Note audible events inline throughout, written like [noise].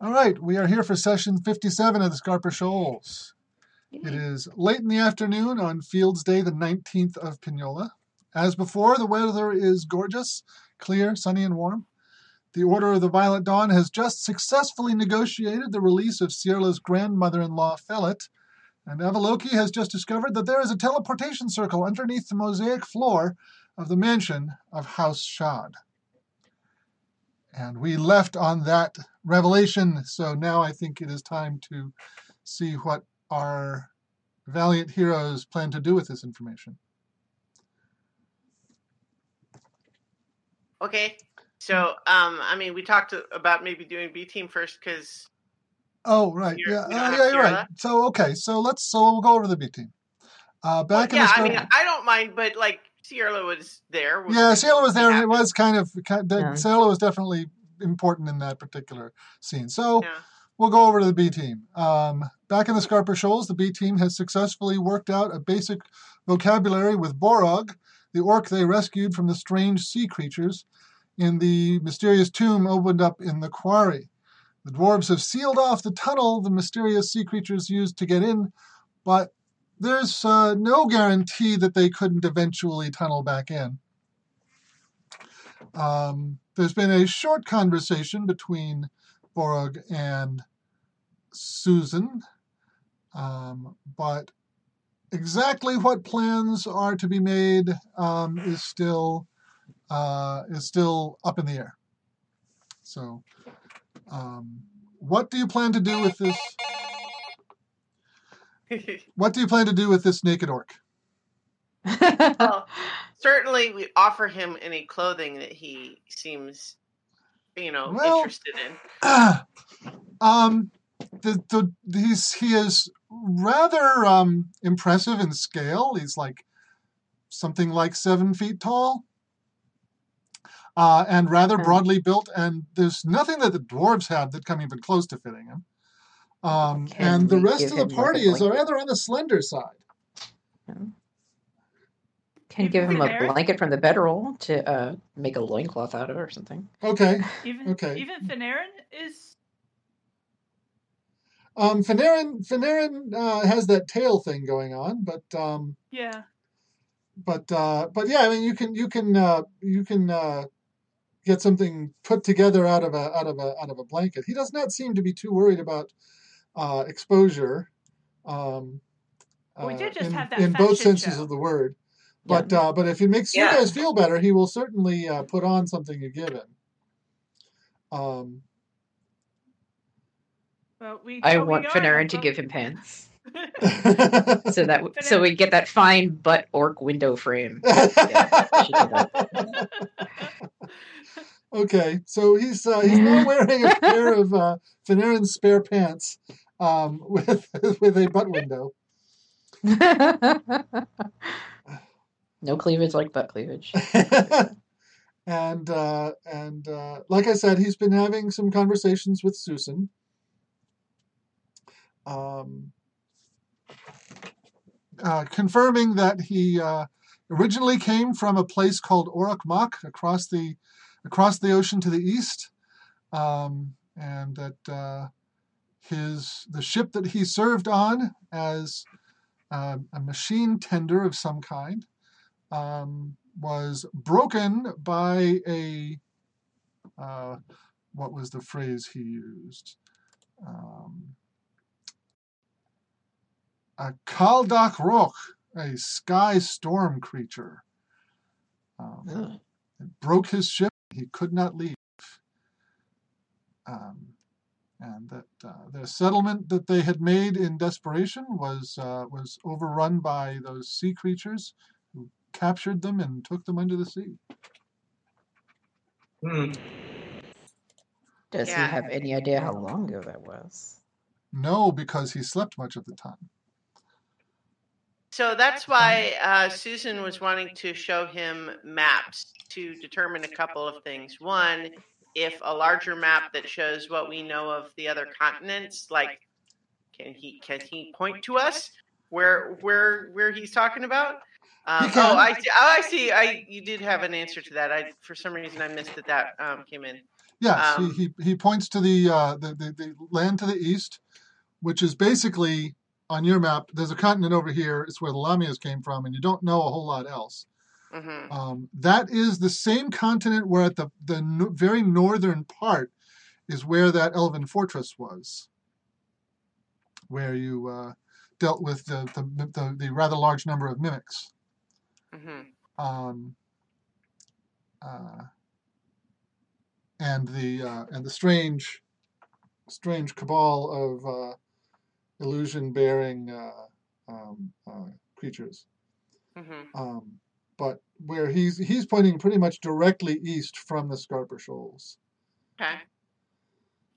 All right, we are here for session 57 of the Skarpur Shoals. It is late in the afternoon on Fields Day, the 19th of Pinola. As before, the weather is gorgeous, clear, sunny, and warm. The Order of the Violet Dawn has just successfully negotiated the release of Cierla's grandmother in law, Fellet, and Avaloki has just discovered that there is a teleportation circle underneath the mosaic floor of the mansion of House Shahd. And we left on that revelation, so now I think it is time to see what our valiant heroes plan to do with this information. Okay. So, um, I mean, we talked about maybe doing B team first because. Oh right, yeah, uh, yeah, you're right. Sierra? So okay, so let's so we'll go over the B team. Uh, back in the yeah, I mean, I don't mind, but like Sierra was there. yeah, Cielo was there, and it was kind of kind Yeah. Cielo was definitely important in that particular scene. So Yeah. we'll go over to the B team. Um, back in the Skarpur Shoals, the B team has successfully worked out a basic vocabulary with Borog, the orc they rescued from the strange sea creatures in the mysterious tomb opened up in the quarry. The dwarves have sealed off the tunnel the mysterious sea creatures used to get in, but there's uh, no guarantee that they couldn't eventually tunnel back in. Um, there's been a short conversation between Borog and Susan, um, but exactly what plans are to be made um, is still uh, is still up in the air. So, um, what do you plan to do with this? [laughs] What do you plan to do with this naked orc? well, [laughs] certainly, we offer him any clothing that he seems, you know, Well- interested in. [clears throat] um, the, the he's he is rather um, impressive in scale. He's like something like seven feet tall, uh, and rather broadly built. And there's nothing that the dwarves have that come even close to fitting him. Um, and the rest of the him, like, a party is blanket? rather on the slender side. Can give him a Fanarin? blanket from the bedroll to uh, make a loincloth out of or something. Okay. [laughs] Even Okay. even Fanarin is Um, Fanarin, Fanarin uh, has that tail thing going on, but um, yeah. but uh, but yeah, I mean, you can you can uh, you can uh, get something put together out of a out of a out of a blanket. He does not seem to be too worried about uh, exposure. Um, Well, we uh, did just in, have that in both senses show. of the word. Yeah. But uh, but if it makes you guys feel better, he will certainly uh, put on something you give him. Um, Well, we. I well, want are Fanarin to give him pants, [laughs] so that w- so we get that fine butt orc window frame. Yeah, we should do that. Okay, so he's uh, he's now [laughs] wearing a pair of uh, Fanarin's spare pants um, [laughs] with with a butt window. no cleavage like butt cleavage. [laughs] and uh, and uh, like I said, he's been having some conversations with Susan. Um, uh, confirming that he uh, originally came from a place called Orokmak across the across the ocean to the east, um, and that uh, his the ship that he served on as uh, a machine tender of some kind um, was broken by a uh, what was the phrase he used? Um, a Kaldak Roch, a sky storm creature. Um, it broke his ship. He could not leave. Um, and that uh, the settlement that they had made in desperation was uh, was overrun by those sea creatures who captured them and took them under the sea. Hmm. Does Yeah. he have any idea how long ago that was? No, because he slept much of the time. So that's why uh, Susan was wanting to show him maps to determine a couple of things. One, if a larger map that shows what we know of the other continents, like can he can he point to us where where where he's talking about? Um, oh, I see. Oh, I see. I you did have an answer to that. I for some reason I missed that that um, came in. Yes, Um, he, he he points to the, uh, the the the land to the east, which is basically on your map. There's a continent over here. It's where the Lamias came from, and you don't know a whole lot else. Hmm Um, that is the same continent where at the the no, very northern part is where that elven fortress was, where you uh, dealt with the the, the the rather large number of mimics. hmm Um, uh, and the uh, and the strange strange cabal of uh, illusion bearing uh, um, uh, creatures. hmm Um, but where he's he's pointing pretty much directly east from the Skarpur Shoals. Okay.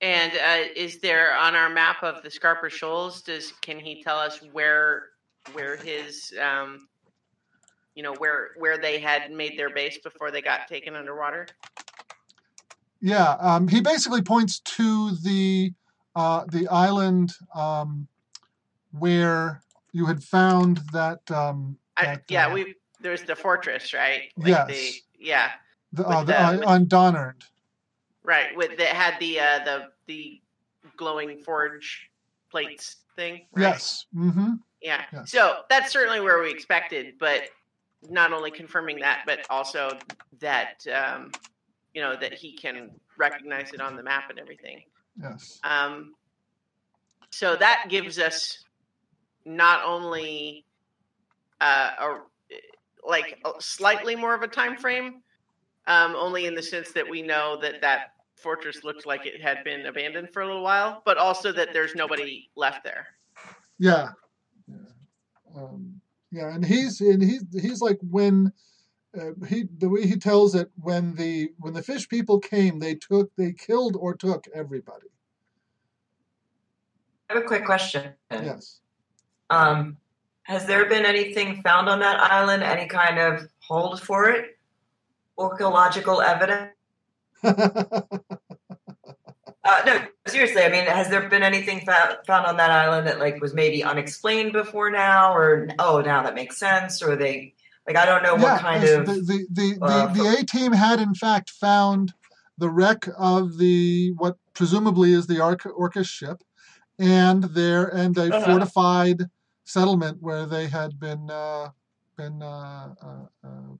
And uh, is there on our map of the Skarpur Shoals? Does can he tell us where where his um, you know where where they had made their base before they got taken underwater? Yeah, um, he basically points to the uh, the island um, where you had found that. Um, I, yeah, uh, we there's the fortress, right? Yes. The, yeah, the, uh, the, uh, with- on right. With that had the uh, the the glowing forge plates thing. Right? Yes. Mm-hmm. Yeah. Yes. So that's certainly where we expected, but not only confirming that, but also that um, you know that he can recognize it on the map and everything. Yes. Um, so that gives us not only uh, a like slightly more of a time frame, um, only in the sense that we know that that fortress looks like it had been abandoned for a little while, but also that there's nobody left there. Yeah. Yeah. Um, yeah, and he's and he's he's like when uh, he the way he tells it when the when the fish people came they took they killed or took everybody. I have a quick question. Yes. Um, has there been anything found on that island? Any kind of hold for it? Archaeological evidence? [laughs] Uh, no, seriously. I mean, has there been anything found, found on that island that like was maybe unexplained before now, or oh, now that makes sense, or they like I don't know yeah, what kind of the the the, uh, the, the A team had in fact found the wreck of the what presumably is the Orca, ship, and there and a Uh-huh. fortified settlement where they had been uh, been uh, uh, uh,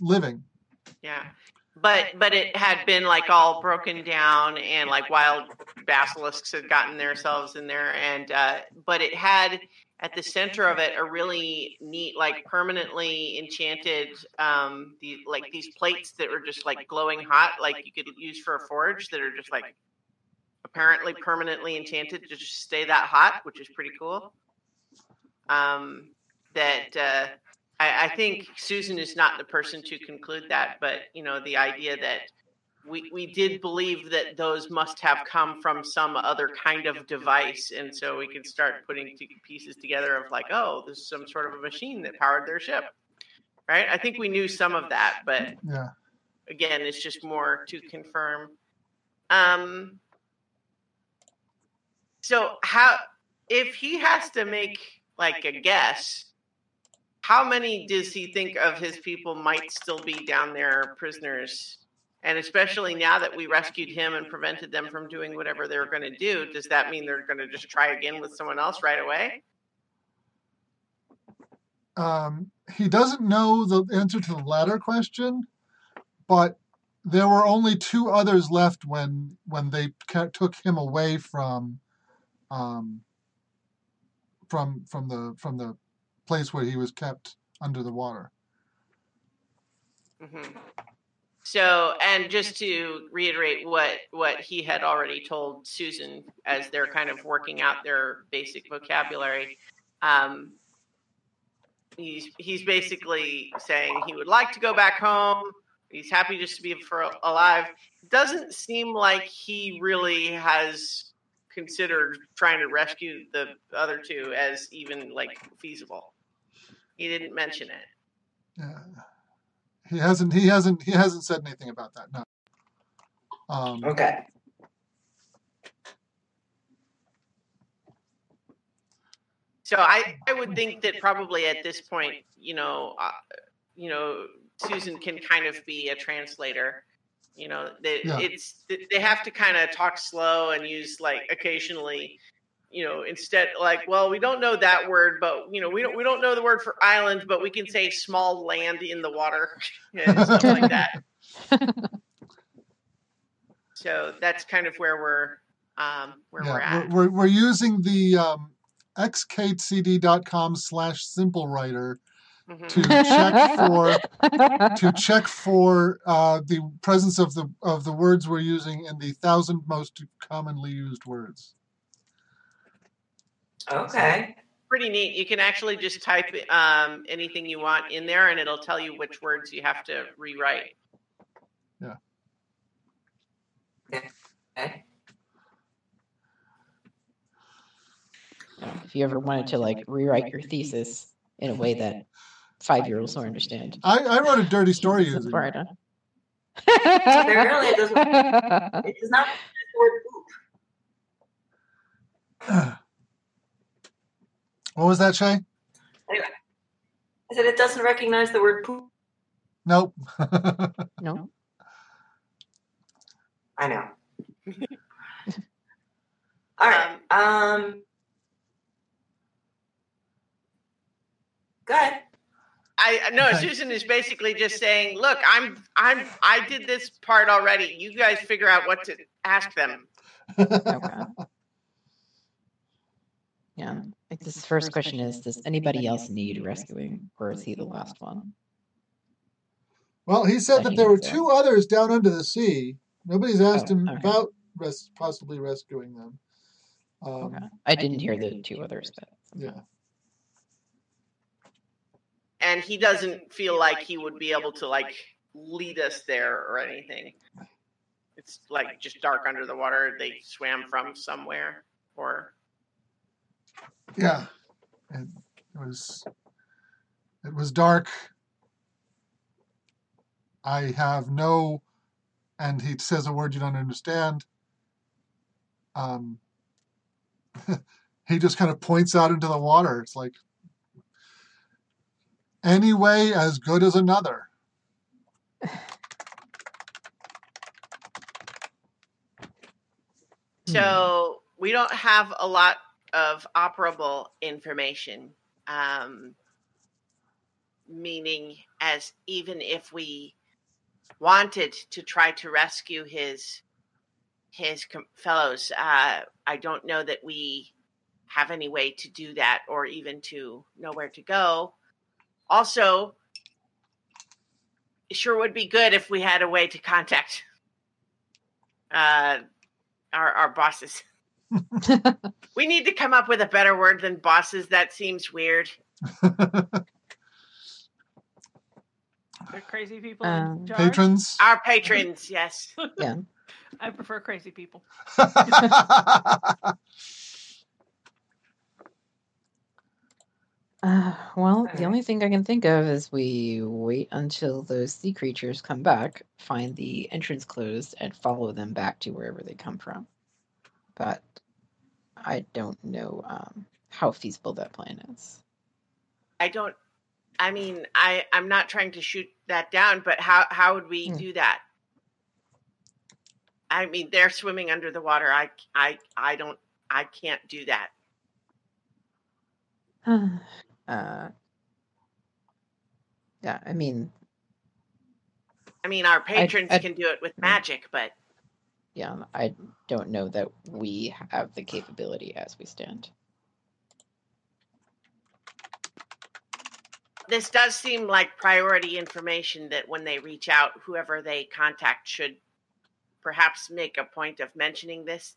living. Yeah. But but it had been like all broken down and like wild basilisks had gotten themselves in there and uh but it had at the center of it a really neat like permanently enchanted um the like these plates that were just like glowing hot like you could use for a forge that are just like apparently permanently enchanted to just stay that hot which is pretty cool um that uh I, I think Susan is not the person to conclude that, but you know, the idea that we we did believe that those must have come from some other kind of device, and so we can start putting pieces together of like, oh, this is some sort of a machine that powered their ship, right? I think we knew some of that, but Yeah. again, it's just more to confirm. Um, so how if he has to make like a guess, how many does he think of his people might still be down there prisoners? And especially now that we rescued him and prevented them from doing whatever they were going to do, does that mean they're going to just try again with someone else right away? Um, he doesn't know the answer to the latter question, but there were only two others left when when they took him away from um, from from the from the place where he was kept under the water. hmm So, and just to reiterate what what he had already told Susan as they're kind of working out their basic vocabulary, um, he's he's basically saying he would like to go back home. He's happy just to be for alive. Doesn't seem like he really has considered trying to rescue the other two as even like feasible. He didn't mention it. Yeah. He hasn't. He hasn't. He hasn't said anything about that. No. Um, okay. So I, I would think that probably at this point, you know, uh, you know, Susan can kind of be a translator. You know, they, Yeah. it's they have to kind of talk slow and use like occasionally, you know, instead like, well, we don't know that word, but you know, we don't we don't know the word for island, but we can say small land in the water [laughs] and stuff like that. [laughs] So that's kind of where we're um, where we're at. we're, we're, we're using the um, xkcd.com slash simple writer To check for to check for uh, the presence of the of the words we're using in the thousand most commonly used words. Okay. Pretty neat. You can actually just type um, anything you want in there, and it'll tell you which words you have to rewrite. Yeah. Okay. if you ever wanted to like rewrite your thesis in a way that five year olds will understand. I, I wrote a dirty story Use using. Florida. Apparently it doesn't- [laughs] It does not word poop. [sighs] What was that, Shay? Anyway, I said it doesn't recognize the word poop. Nope. [laughs] no. I know. [laughs] All right. Um. Go ahead. I no, Susan is basically just saying, "Look, I'm I'm I did this part already. You guys figure out what to ask them." Okay. Yeah. Like this first question is Does anybody else need rescuing, or is he the last one? well, he said I that think there were so. two others down under the sea. Nobody's asked Oh, him okay. about res- possibly rescuing them. Um, Okay. I didn't hear the two others, but Yeah. And he doesn't feel like he would be able to like lead us there or anything. It's like just dark under the water. They swam from somewhere, or Yeah. It, it was it was dark. I have no and he says a word you don't understand. Um [laughs] he just kind of points out into the water. It's like any way as good as another. So we don't have a lot of operable information, um, meaning as even if we wanted to try to rescue his his com- fellows, uh, I don't know that we have any way to do that or even to know where to go. Also, it sure would be good if we had a way to contact uh, our, our bosses. [laughs] we need to come up with a better word than bosses. That seems weird. They're crazy people Um, in charge. Patrons. Our patrons, yes. yeah. [laughs] I prefer crazy people. [laughs] Uh, well, the Alright. only thing I can think of is we wait until those sea creatures come back, find the entrance closed, and follow them back to wherever they come from. But I don't know um, how feasible that plan is. I don't. I mean, I I'm not trying to shoot that down, but how how would we Hmm. do that? I mean, they're swimming under the water. I I I don't. I can't do that. [sighs] [sighs] uh, yeah, I mean, I mean, our patrons I- can do it with magic, but yeah, I don't know that we have the capability as we stand. this does seem like priority information that when they reach out, whoever they contact should perhaps make a point of mentioning this.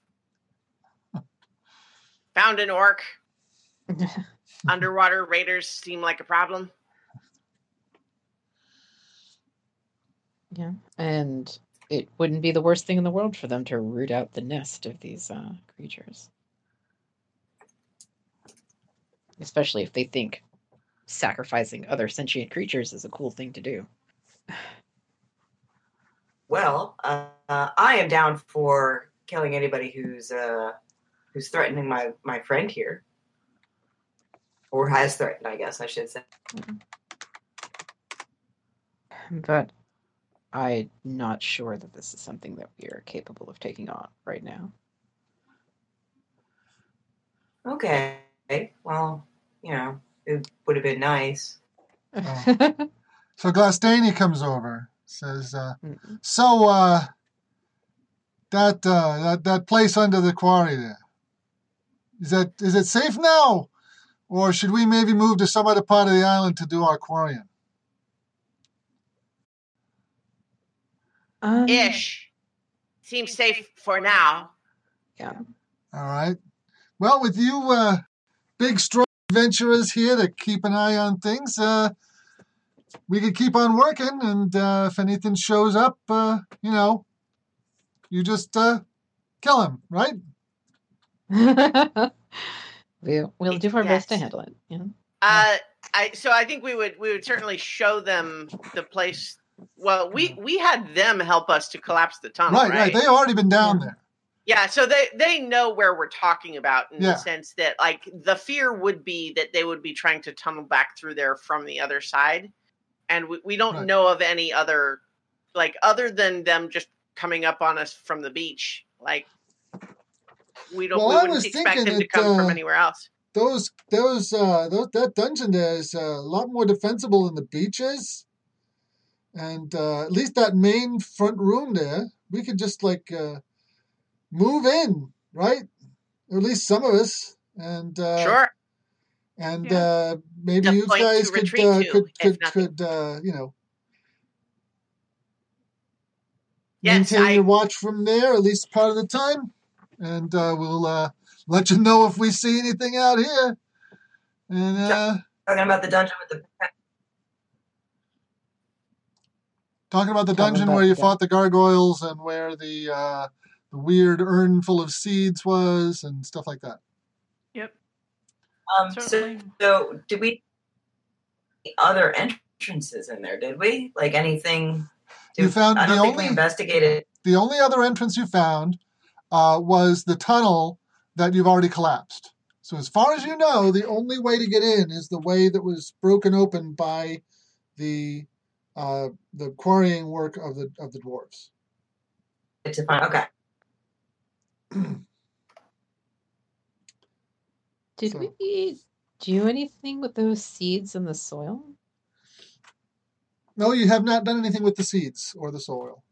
Found an orc. [laughs] Underwater raiders seem like a problem. Yeah, and it wouldn't be the worst thing in the world for them to root out the nest of these uh, creatures. Especially if they think sacrificing other sentient creatures is a cool thing to do. Well, uh, uh, I am down for killing anybody who's uh, who's threatening my my friend here, or has threatened. I guess I should say. But I'm not sure that this is something that we are capable of taking on right now. Okay. Well, you know, it would have been nice. Oh. [laughs] So Glastani comes over, says, uh. "So uh, that uh, that that place under the quarry there is that is it safe now, or should we maybe move to some other part of the island to do our quarrying?" Um, Ish. Seems safe for now. Yeah. All right. Well, with you uh, big, strong adventurers here to keep an eye on things, uh, we could keep on working. And uh, if anything shows up, uh, you know, you just uh, kill him, right? [laughs] we'll, we'll do our best to handle it. You know? Uh, I so I think we would we would certainly show them the place. Well, we we had them help us to collapse the tunnel, right, right. They've already been down there. Yeah, so they they know where we're talking about in Yeah. the sense that like the fear would be that they would be trying to tunnel back through there from the other side, and we, we don't Right. know of any other like other than them just coming up on us from the beach. Like we don't Well, we I wouldn't was expect thinking them to it, come from uh, anywhere else. Those, those, uh, those, that dungeon there is uh, a lot more defensible than the beaches. And uh, at least that main front room there, we could just like uh, move in, right? Or at least some of us. And uh, sure. and Yeah. uh, maybe The you guys could uh, to, could could, could uh, you know Yes, maintain I- your watch from there at least part of the time, and uh, we'll uh, let you know if we see anything out here. And uh, Talking about the dungeon with the talking about the dungeon about- where you yeah. fought the gargoyles and where the uh, the weird urn full of seeds was and stuff like that. Yep. um so, so did we other entrances in there, did we? Like anything You found I the don't think we only- investigated The only other entrance you found uh, was the tunnel that you've already collapsed. So, as far as you know, the only way to get in is the way that was broken open by the uh, the quarrying work of the of the dwarves. to find okay. [clears throat] Did So- we do anything with those seeds in the soil? No, you have not done anything with the seeds or the soil.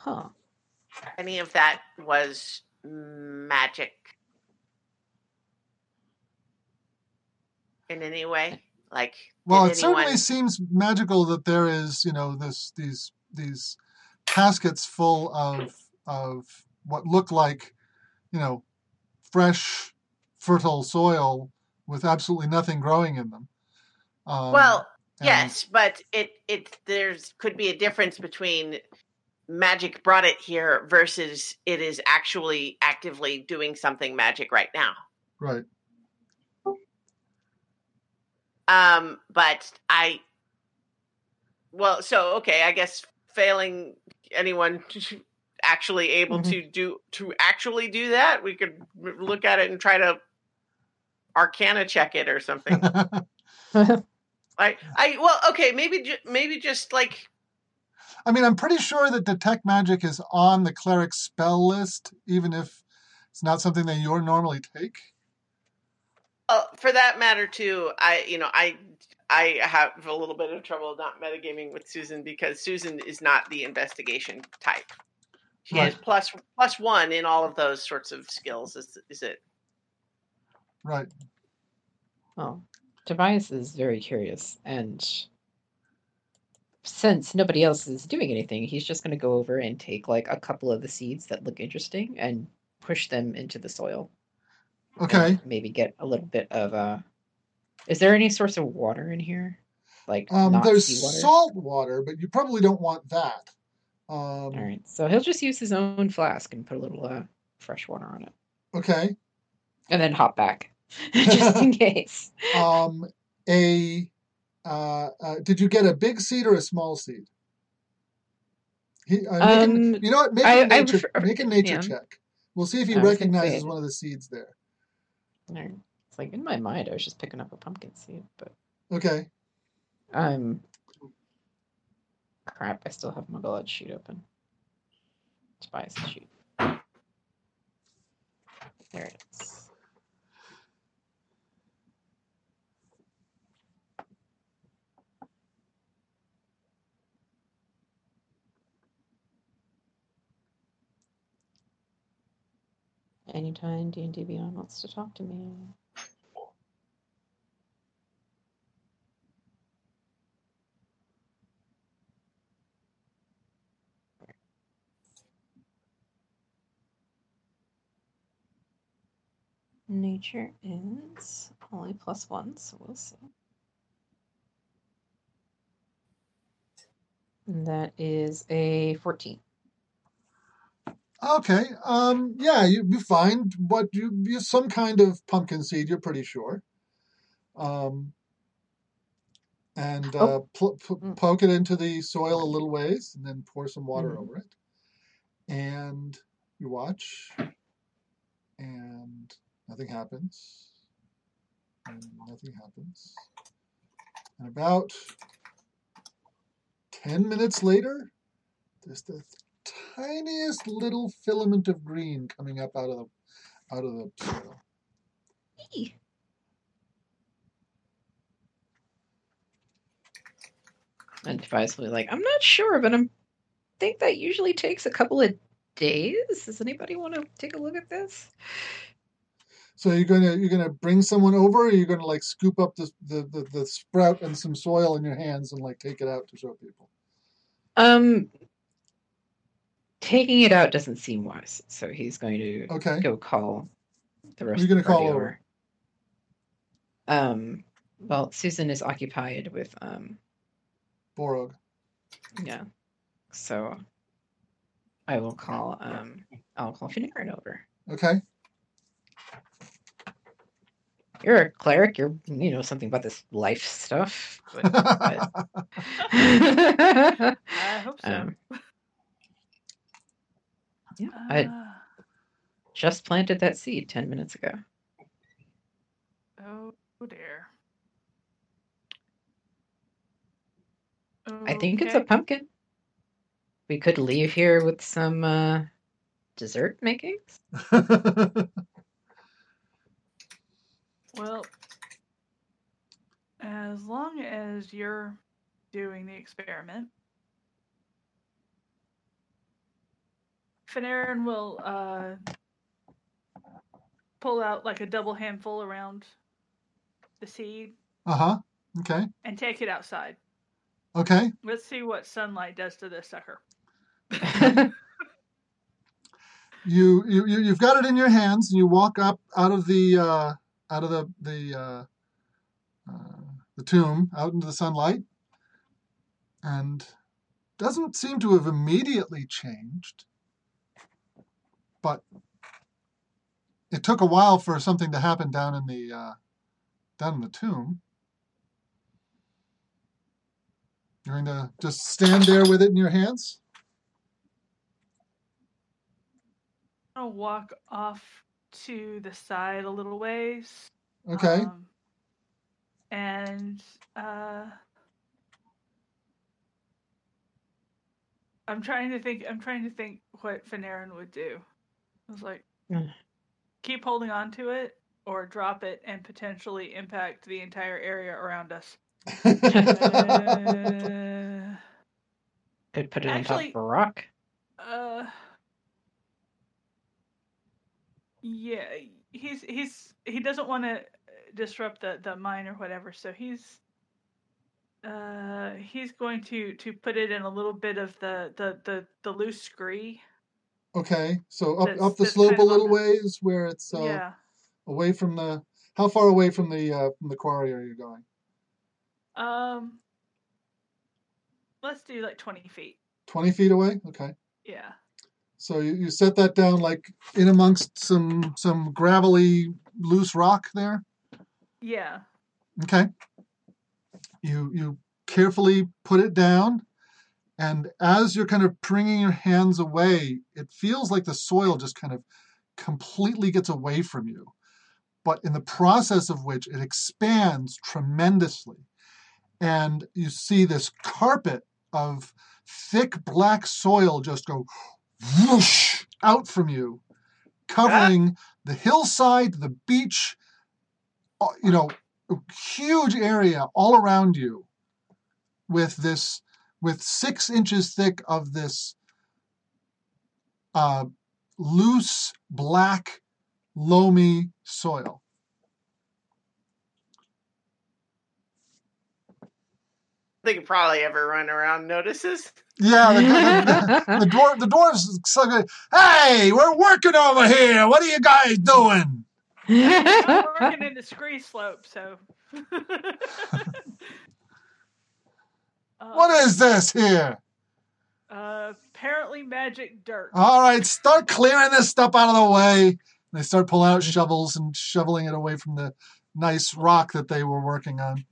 Huh. Any of that was magic in any way? Like, Well, did it certainly seems magical that there is, you know, this these these caskets full of of what look like, you know, fresh, fertile soil with absolutely nothing growing in them. Um, well, and- yes, but it it there's could be a difference between magic brought it here versus it is actually actively doing something magic right now. right. Um, but I, well, so okay, I guess failing anyone [laughs] to actually able Mhm. to do to actually do that, we could look at it and try to arcana check it or something. [laughs] I, I, well, okay, maybe, maybe just like I mean, I'm pretty sure that detect magic is on the cleric spell list, even if it's not something that you normally take. Uh, for that matter, too, I you know I I have a little bit of trouble not metagaming with Susan because Susan is not the investigation type. She Right. is plus plus one in all of those sorts of skills. Is is it? Right. Well, Tobias is very curious, and since nobody else is doing anything, he's just going to go over and take like a couple of the seeds that look interesting and push them into the soil. Okay. maybe get a little bit of uh Is there any source of water in here? Like Um, there's seawater? salt water, but you probably don't want that. Um, All right, so he'll just use his own flask and put a little uh, fresh water on it, Okay. and then hop back [laughs] [laughs] just in case. Um, a uh, uh, did you get a big seed or a small seed? He, uh, make a- Um, you know what? Make a I- I nature, prefer- make a [laughs] nature yeah. check. We'll see if he I was gonna recognizes one of the seeds there. Right. It's like in my mind, I was just picking up a pumpkin seed, but Okay. um, Crap, I still have my blood sheet open. Spies sheet. There it is. Anytime D&D Beyond wants to talk to me. Nature is only plus one, so we'll see. And that is a 14. Okay. Um. Yeah. You, you find what you, you some kind of pumpkin seed. You're pretty sure. Um. And uh, Oh. pl- p- Mm. poke it into the soil a little ways, and then pour some water Mhm. over it. And you watch, and nothing happens. And nothing happens. And about ten minutes later, there's the tiniest little filament of green coming up out of the out of the soil. Eee. And devisively like, I'm not sure, but I'm think that usually takes a couple of days. Does anybody want to take a look at this? So you're gonna you're gonna bring someone over, or you're gonna like scoop up the the, the, the sprout and some soil in your hands and like take it out to show people. Um taking it out doesn't seem wise, so he's going to Okay. go call the rest you of the gonna call over? over. Um well, Susan is occupied with um Borog. yeah. So I will call um I'll call Fanarin over. Okay. You're a cleric, you're you know something about this life stuff. But, but- [laughs] I hope so. um, yeah, I Ah, just planted that seed ten minutes ago. oh dear. I think it's a Okay. pumpkin. We could leave here with some uh, dessert makings. [laughs] Well, as long as you're doing the experiment, Fanarin will uh, pull out like a double handful around the seed uh huh. Okay. and take it outside. Okay. Let's see what sunlight does to this sucker. [laughs] You you you you've got it in your hands, and you walk up out of the uh, out of the the uh, uh, the tomb out into the sunlight, and doesn't seem to have immediately changed, but it took a while for something to happen down in the uh, down in the tomb. You're going to just stand there with it in your hands. I'll walk off to the side a little ways. Okay. Um, and uh, I'm trying to think. I'm trying to think what Fanarin would do. I was like, Mm. keep holding on to it, or drop it and potentially impact the entire area around us. [laughs] Uh, Could put it on top of a rock. uh, yeah, he's he's he doesn't want to disrupt the the mine or whatever, so he's uh he's going to to put it in a little bit of the the the, the loose scree. Okay, so up That's- up the slope a little ways where it's uh, yeah. away from the. How far away from the uh, from the quarry are you going? Um. Let's do like twenty feet. Twenty feet away. Okay, Yeah. so you, you set that down like in amongst some some gravelly loose rock there. Yeah. Okay. You you carefully put it down, and as you're kind of bringing your hands away, it feels like the soil just kind of completely gets away from you. But in the process of which it expands tremendously, and you see this carpet of thick black soil just go whoosh out from you, covering the hillside, the beach, uh, you know, a huge area all around you with this, with six inches thick of this uh, loose, black, loamy soil. They could probably ever run around notices. Yeah, the, [laughs] the, the, the, dwarf, the dwarves suddenly, hey, we're working over here. What are you guys doing? [laughs] I'm working in the scree slope, so. [laughs] What is this here? Uh, apparently magic dirt. All right, start clearing this stuff out of the way. They start pulling out shovels and shoveling it away from the nice rock that they were working on.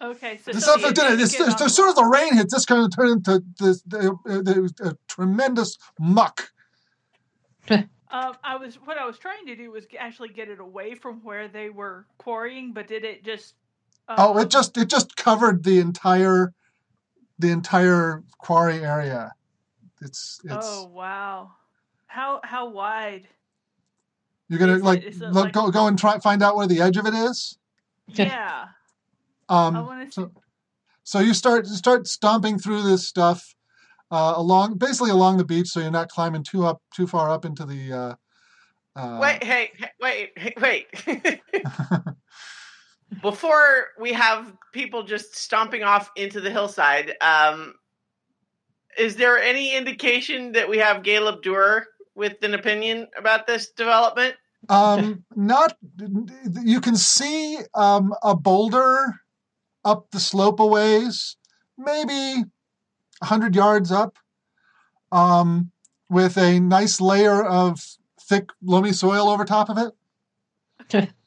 Okay, so This stuff, you did it. did This, as soon as the rain hits, this going to turn into this the, the, a tremendous muck. [laughs] Um, I was what I was trying to do was actually get it away from where they were quarrying, but did it just? Oh, um, it just it just covered the entire the entire quarry area. It's it's Oh wow, how how wide? you're gonna is like, it look, like- go go and try find out where the edge of it is. Yeah, [laughs] I Um, want to. so so you start you start stomping through this stuff uh, along basically along the beach, so you're not climbing too up too far up into the. Uh, uh, wait, hey, hey, wait, hey, wait. [laughs] [laughs] Before we have people just stomping off into the hillside, um, is there any indication that we have Caleb Duer with an opinion about this development? Um, not you can see um, a boulder up the slope a ways, maybe a hundred yards up, um, with a nice layer of thick loamy soil over top of it. [laughs]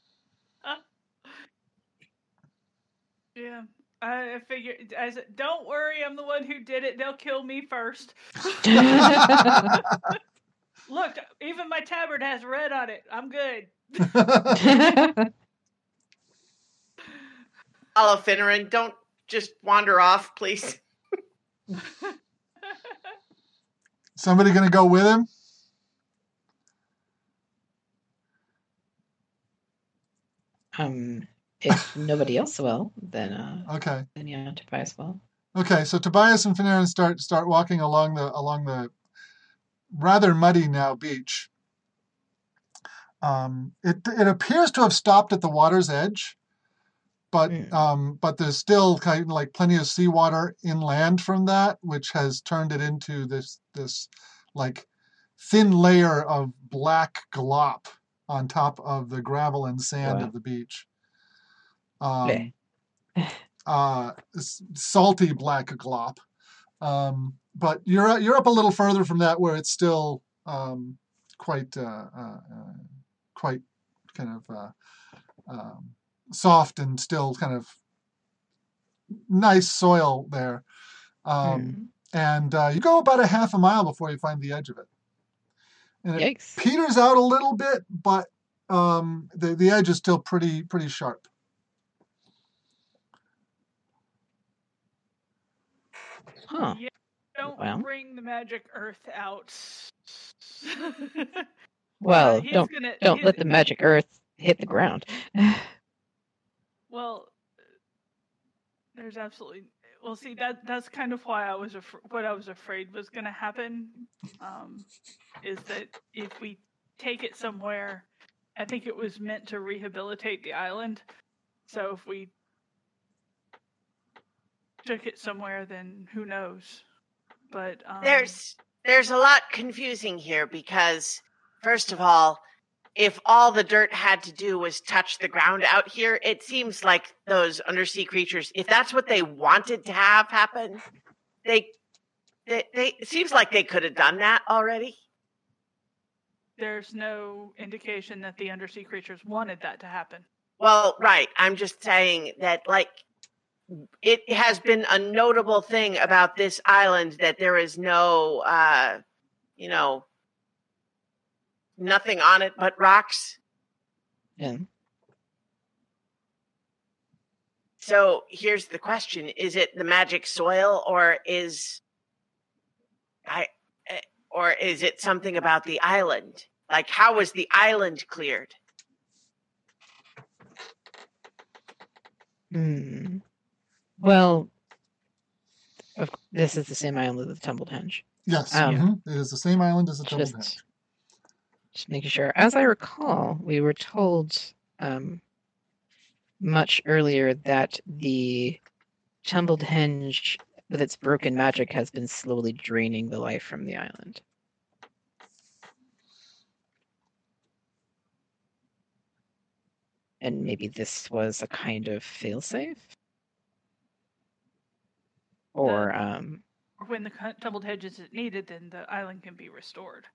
Yeah, I I figured. I said, "Don't worry, I'm the one who did it. They'll kill me first. [laughs] Look, even my tabard has red on it. I'm good." [laughs] Olive Finneran, don't just wander off, please. [laughs] Somebody gonna go with him? um, if nobody else will, then uh, Okay. then yeah, Tobias will. Okay, so Tobias and Fanarin start start walking along the along the rather muddy now beach. Um, it it appears to have stopped at the water's edge, but Mm. um, but there's still kind of like plenty of seawater inland from that, which has turned it into this this like thin layer of black glop on top of the gravel and sand Wow. of the beach. Um, uh, salty black glop. Um, but you're up- you're up a little further from that, where it's still um, quite uh, uh, uh, quite kind of uh, um, soft and still kind of nice soil there. Um, Hmm. And uh, you go about a half a mile before you find the edge of it. And it Yikes! peters out a little bit, but um, the the edge is still pretty pretty sharp. Huh? Yeah, don't Well. bring the magic earth out. [laughs] [laughs] Well, he's don't gonna, don't let the magic earth hit the ground. [sighs] Well, there's absolutely. Well, see that that's kind of why I was af- what I was afraid was going to happen. Um, is that if we take it somewhere, I think it was meant to rehabilitate the island. So if we took it somewhere, then who knows? But um, There's there's a lot confusing here because first of all, if all the dirt had to do was touch the ground out here, it seems like those undersea creatures, if that's what they wanted to have happen, they they, they it seems like they could have done that already. there's no indication that the undersea creatures wanted that to happen. Well, right. I'm just saying that, like, it has been a notable thing about this island that there is no, uh, you know, nothing on it but rocks. Yeah. So here's the question Is it the magic soil or is I, eh, or is it something about the island? Like, how was the island cleared? Hmm. Well, of, this is the same island as the Tumbled Henge. Yes, Um, mhm, it is the same island as the Tumbled Henge. Just, just making sure. As I recall, we were told um, much earlier that the Tumbled Henge, with its broken magic, has been slowly draining the life from the island. And maybe this was a kind of failsafe? Or, um, When the cu- Tumbled Henge isn't needed, then the island can be restored.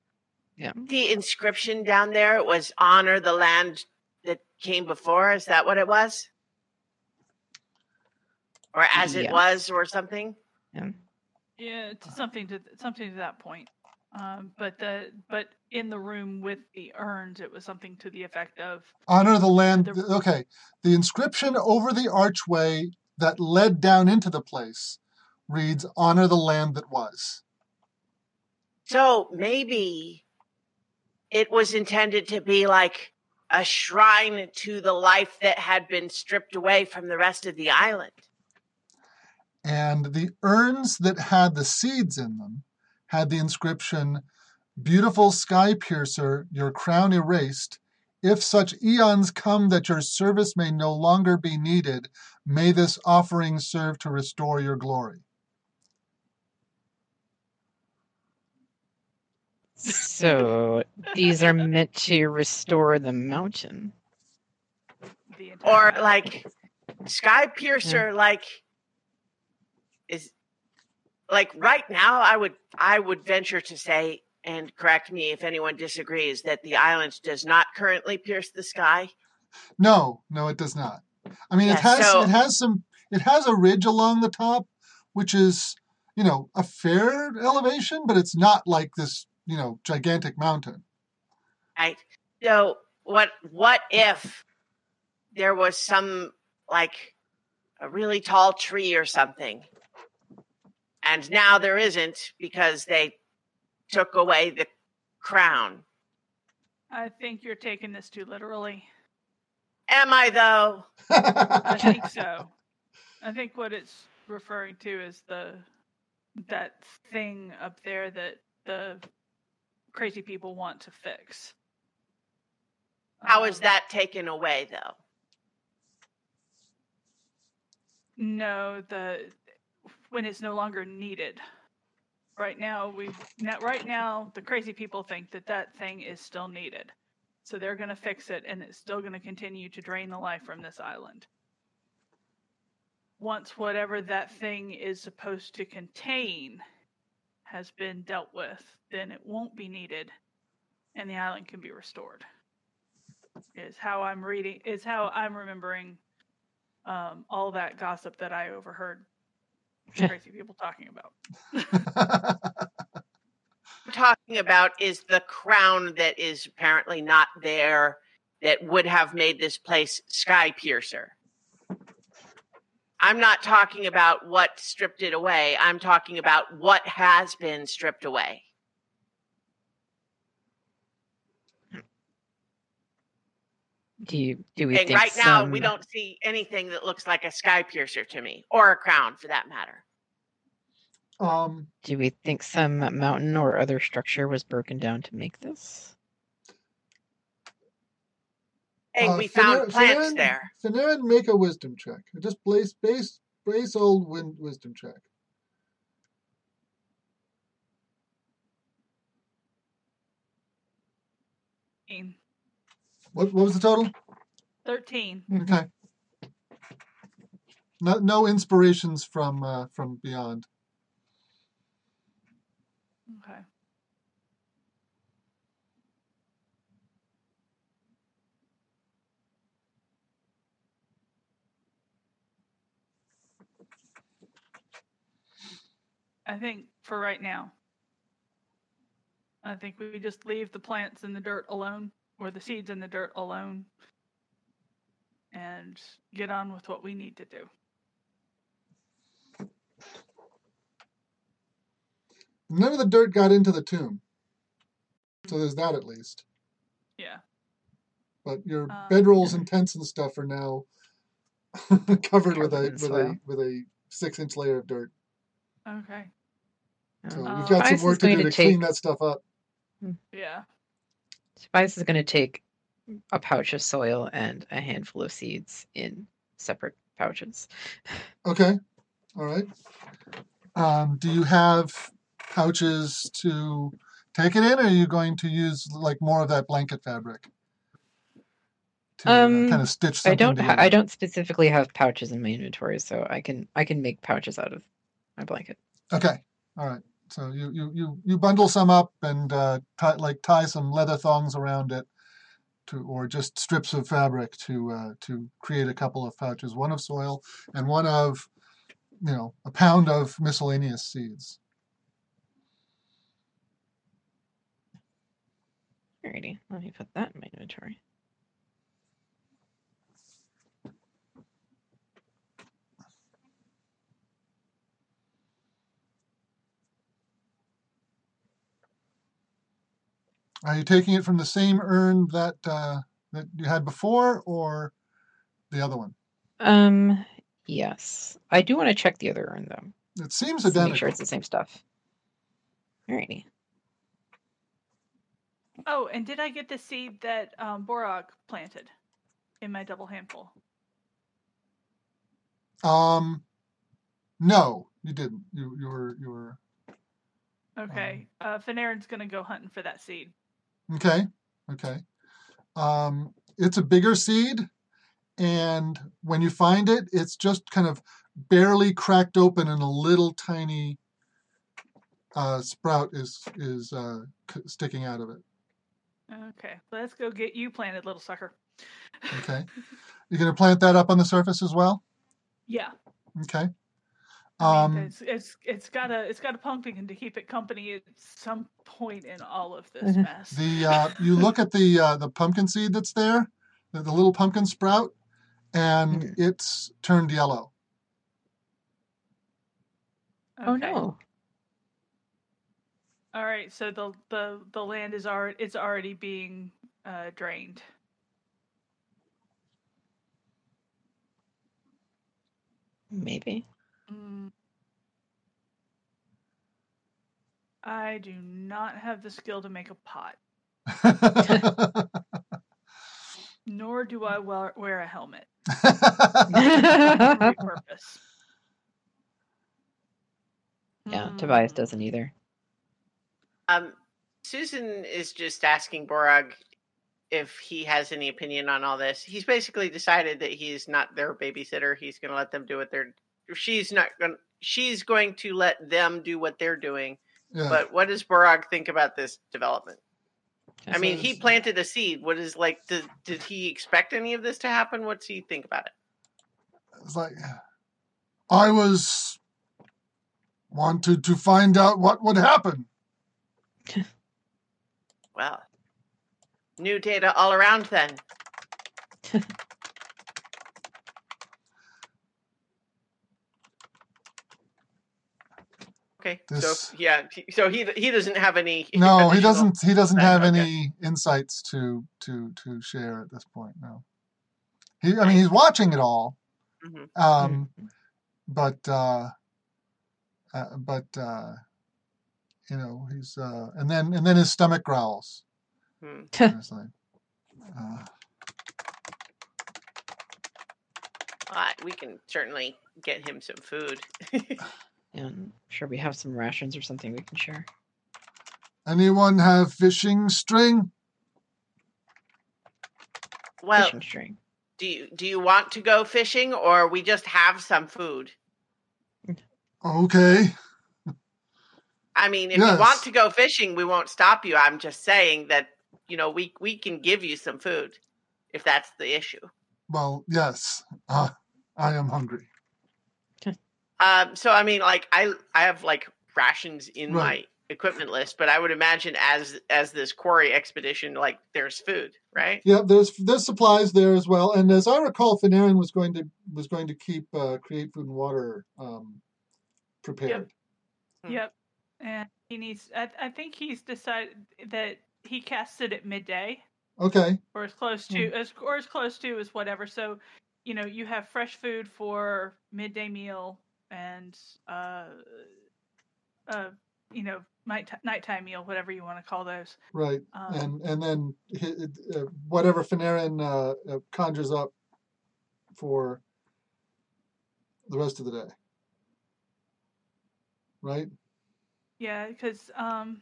Yeah. The inscription down there was honor the land that came before. Is that what it was? Or as it was, or something? Yeah, Yeah, it's something to something to that point. Um, but the but in the room with the urns, it was something to the effect of Honor the land. The- okay, the inscription over the archway that led down into the place reads "Honor the land that was." So maybe it was intended to be like a shrine to the life that had been stripped away from the rest of the island. And the urns that had the seeds in them had the inscription Beautiful sky piercer, your crown erased. If such eons come that your service may no longer be needed, may this offering serve to restore your glory. So these are meant to restore the mountain. the Or like Sky Piercer, like is like right now I would I would venture to say, and correct me if anyone disagrees, that the island does not currently pierce the sky. No, no, it does not. I mean, it has so- it has some it has a ridge along the top, which is you know a fair elevation, but it's not like this you know gigantic mountain. Right. So what what if there was some like a really tall tree or something? And now there isn't because they took away the crown. I think you're taking this too literally. Am I though? I think so. I think what it's referring to is the that thing up there that the crazy people want to fix. How is Um, that taken away though? No, the when it's no longer needed. Right now, we now right now the crazy people think that that thing is still needed, so they're going to fix it, and it's still going to continue to drain the life from this island. Once whatever that thing is supposed to contain has been dealt with, then it won't be needed, and the island can be restored. Is how I'm reading. Is how I'm remembering um, all that gossip that I overheard crazy people talking about. [laughs] Talking about is the crown that is apparently not there that would have made this place sky piercer. I'm not talking about what stripped it away. I'm talking about what has been stripped away. Do you do we And think right now, we don't see anything that looks like a sky piercer to me, or a crown for that matter. um, do we think some mountain or other structure was broken down to make this? Hey, uh, we found Fanarin- plants Fanarin- there. Fanarin, make a wisdom check. Just base base base old win, wisdom check. What what was the total? 13. Okay. No, no inspirations from uh, from beyond. Okay. I think for right now, I think we just leave the plants in the dirt alone, or the seeds in the dirt alone, and get on with what we need to do. None of the dirt got into the tomb. So there's that at least. Yeah. But your Um, bedrolls and tents and stuff are now [laughs] covered with a Covered in with a with a six inch layer of dirt. Okay. So Um, we've got Tobias some work is to going do to to clean that stuff up. Yeah. Tobias is going to take a pouch of soil and a handful of seeds in separate pouches. Okay. All right. Um, do you have pouches to take it in, or are you going to use like more of that blanket fabric to Um, kind of stitch something I don't. Ha- I don't specifically have pouches in my inventory, so I can I can make pouches out of my blanket. Okay. All right. So you you you, you bundle some up and uh, tie, like tie some leather thongs around it, to or just strips of fabric to uh, to create a couple of pouches, one of soil and one of you know a pound of miscellaneous seeds. Alrighty, let me put that in my inventory. Are you taking it from the same urn that uh, that you had before, or the other one? Um, yes, I do want to check the other urn though. It seems just to make sure it's the same stuff. Alrighty. Oh, and did I get the seed that um, Borog planted in my double handful? Um, no, you didn't. You you were you were Okay. Uh, Fanarin's gonna go hunting for that seed. Okay. Okay. Um, it's a bigger seed, and when you find it, it's just kind of barely cracked open, and a little tiny uh, sprout is is uh, sticking out of it. Okay, let's go get you planted, little sucker. Okay. You're gonna plant that up on the surface as well. [laughs] Yeah. Okay. I mean, Um, it's it's it's got a it's got a pumpkin to keep it company at some point in all of this Mhm. mess. The uh, you look at the uh, the pumpkin seed that's there, the, the little pumpkin sprout, and Mhm. it's turned yellow. Oh no. All right, so the the the land is already it's already being uh, drained. Maybe. Mm. I do not have the skill to make a pot, [laughs] nor do I wear, wear a helmet. [laughs] yeah, Repurpose. Tobias Mm. doesn't either. Um, Susan is just asking Borog if he has any opinion on all this. He's basically decided that he's not their babysitter. He's going to let them do what they're. She's not going. She's going to let them do what they're doing. yeah. But what does Borog think about this development? I mean, he planted a seed. What is like? Did, did he expect any of this to happen? What's he think about it? It's like I was wanted to find out what would happen. [laughs] Well, new data all around then. [laughs] Okay, This- so yeah, so he he doesn't have any. [laughs] No, he doesn't. He doesn't have okay. any insights to to to share at this point. No. He, I mean, he's watching it all. mm-hmm. Um, but uh, uh, but uh, you know he's uh, and then and then his stomach growls. Hmm. And it's like, uh, Uh, we can certainly get him some food. [laughs] And I'm sure we have some rations or something we can share. anyone have fishing string? well, Fishing string. do you do you want to go fishing, or we just have some food? Okay. I mean, if you want to go fishing, we won't stop you. I'm just saying that you know we we can give you some food if that's the issue. Well, yes. Uh, I am hungry. Um, so I mean, like I I have like rations in Right. my equipment list, but I would imagine as as this quarry expedition, like there's food, right? Yeah, there's there's supplies there as well, and as I recall, Fanarin was going to was going to keep uh, create food and water um, prepared. Hmm. Yep. And He needs. I, I think he's decided that he casts it at midday, Okay. or as close to as or as close to as whatever. So, you know, you have fresh food for midday meal and uh, uh, you know, night nighttime meal, whatever you want to call those. Right. Um, and and then uh, whatever Fanarin uh, uh, conjures up for the rest of the day. Right. Yeah, because um,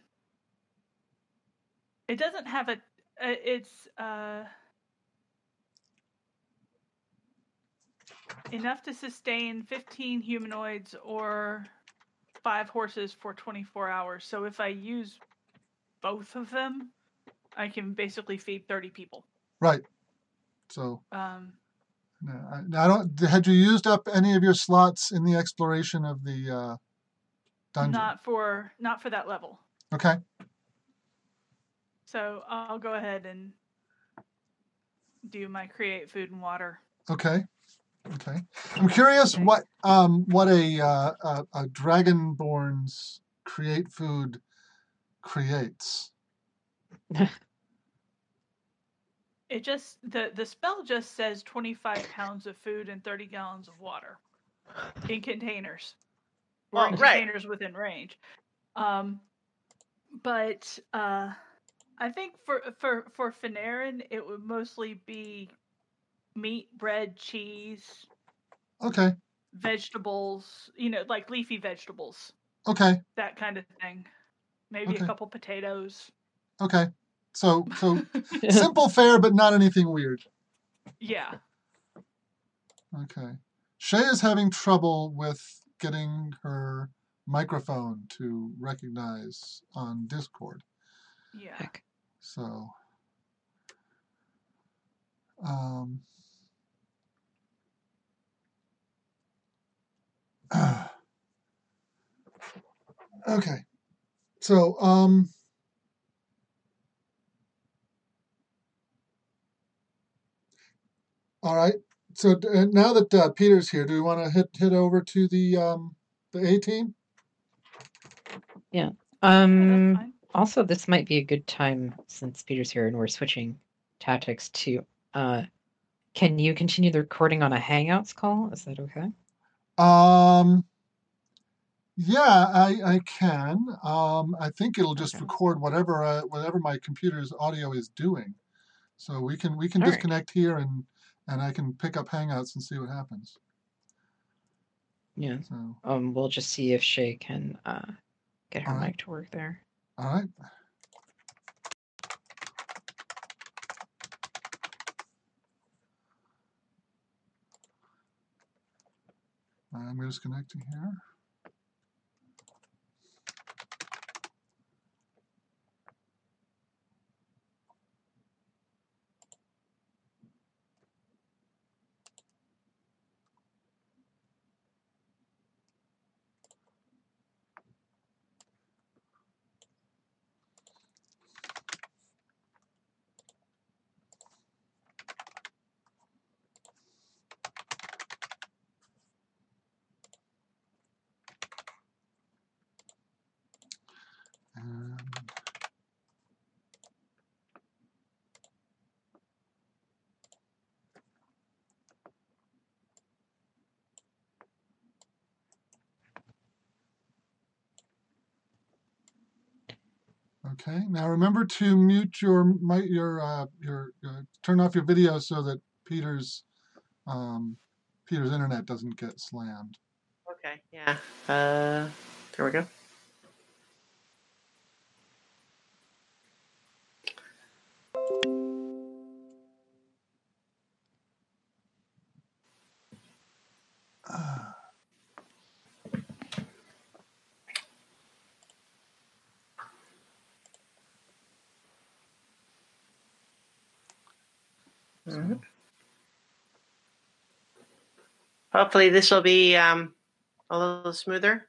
it doesn't have a. uh, It's uh enough to sustain fifteen humanoids or five horses for twenty four hours. So if I use both of them, I can basically feed thirty people. Right. So Um, no, I, I don't. Had you used up any of your slots in the exploration of the uh, dungeon? not for not for that level. Okay. So I'll go ahead and do my create food and water. Okay. Okay. I'm curious Okay. what um what a uh, a, a dragonborn's create food creates. [laughs] It just the the spell just says 25 pounds of food and 30 gallons of water in containers. Or Well, in right. containers within range. Um but uh I think for for for Fanarin it would mostly be meat, bread, cheese, Okay. vegetables, you know, like leafy vegetables, Okay. that kind of thing. Maybe Okay. a couple potatoes. Okay. So so [laughs] simple fare, but not anything weird. Yeah. Okay. Shay is having trouble with getting her microphone to recognize on Discord. Yeah. Heck. So, um, [sighs] okay. So, um, all right. So uh, now that uh, Peter's here, do we want to hit hit over to the um, the A team? Yeah, Um. Also, this might be a good time since Peter's here and we're switching tactics to. Uh, can you continue the recording on a Hangouts call? Is that okay? Um, yeah, I, I can. Um, I think it'll just Okay. record whatever uh, whatever my computer's audio is doing. So we can we can All right. disconnect here and and I can pick up Hangouts and see what happens. Yeah. So Um. We'll just see if Shay can uh get her All right. mic to work there. all right. I'm disconnecting here. Okay. Now remember to mute your your uh, your uh, turn off your video so that Peter's um, Peter's internet doesn't get slammed. Okay, yeah. Uh, there we go. Hopefully, this will be um, a little smoother.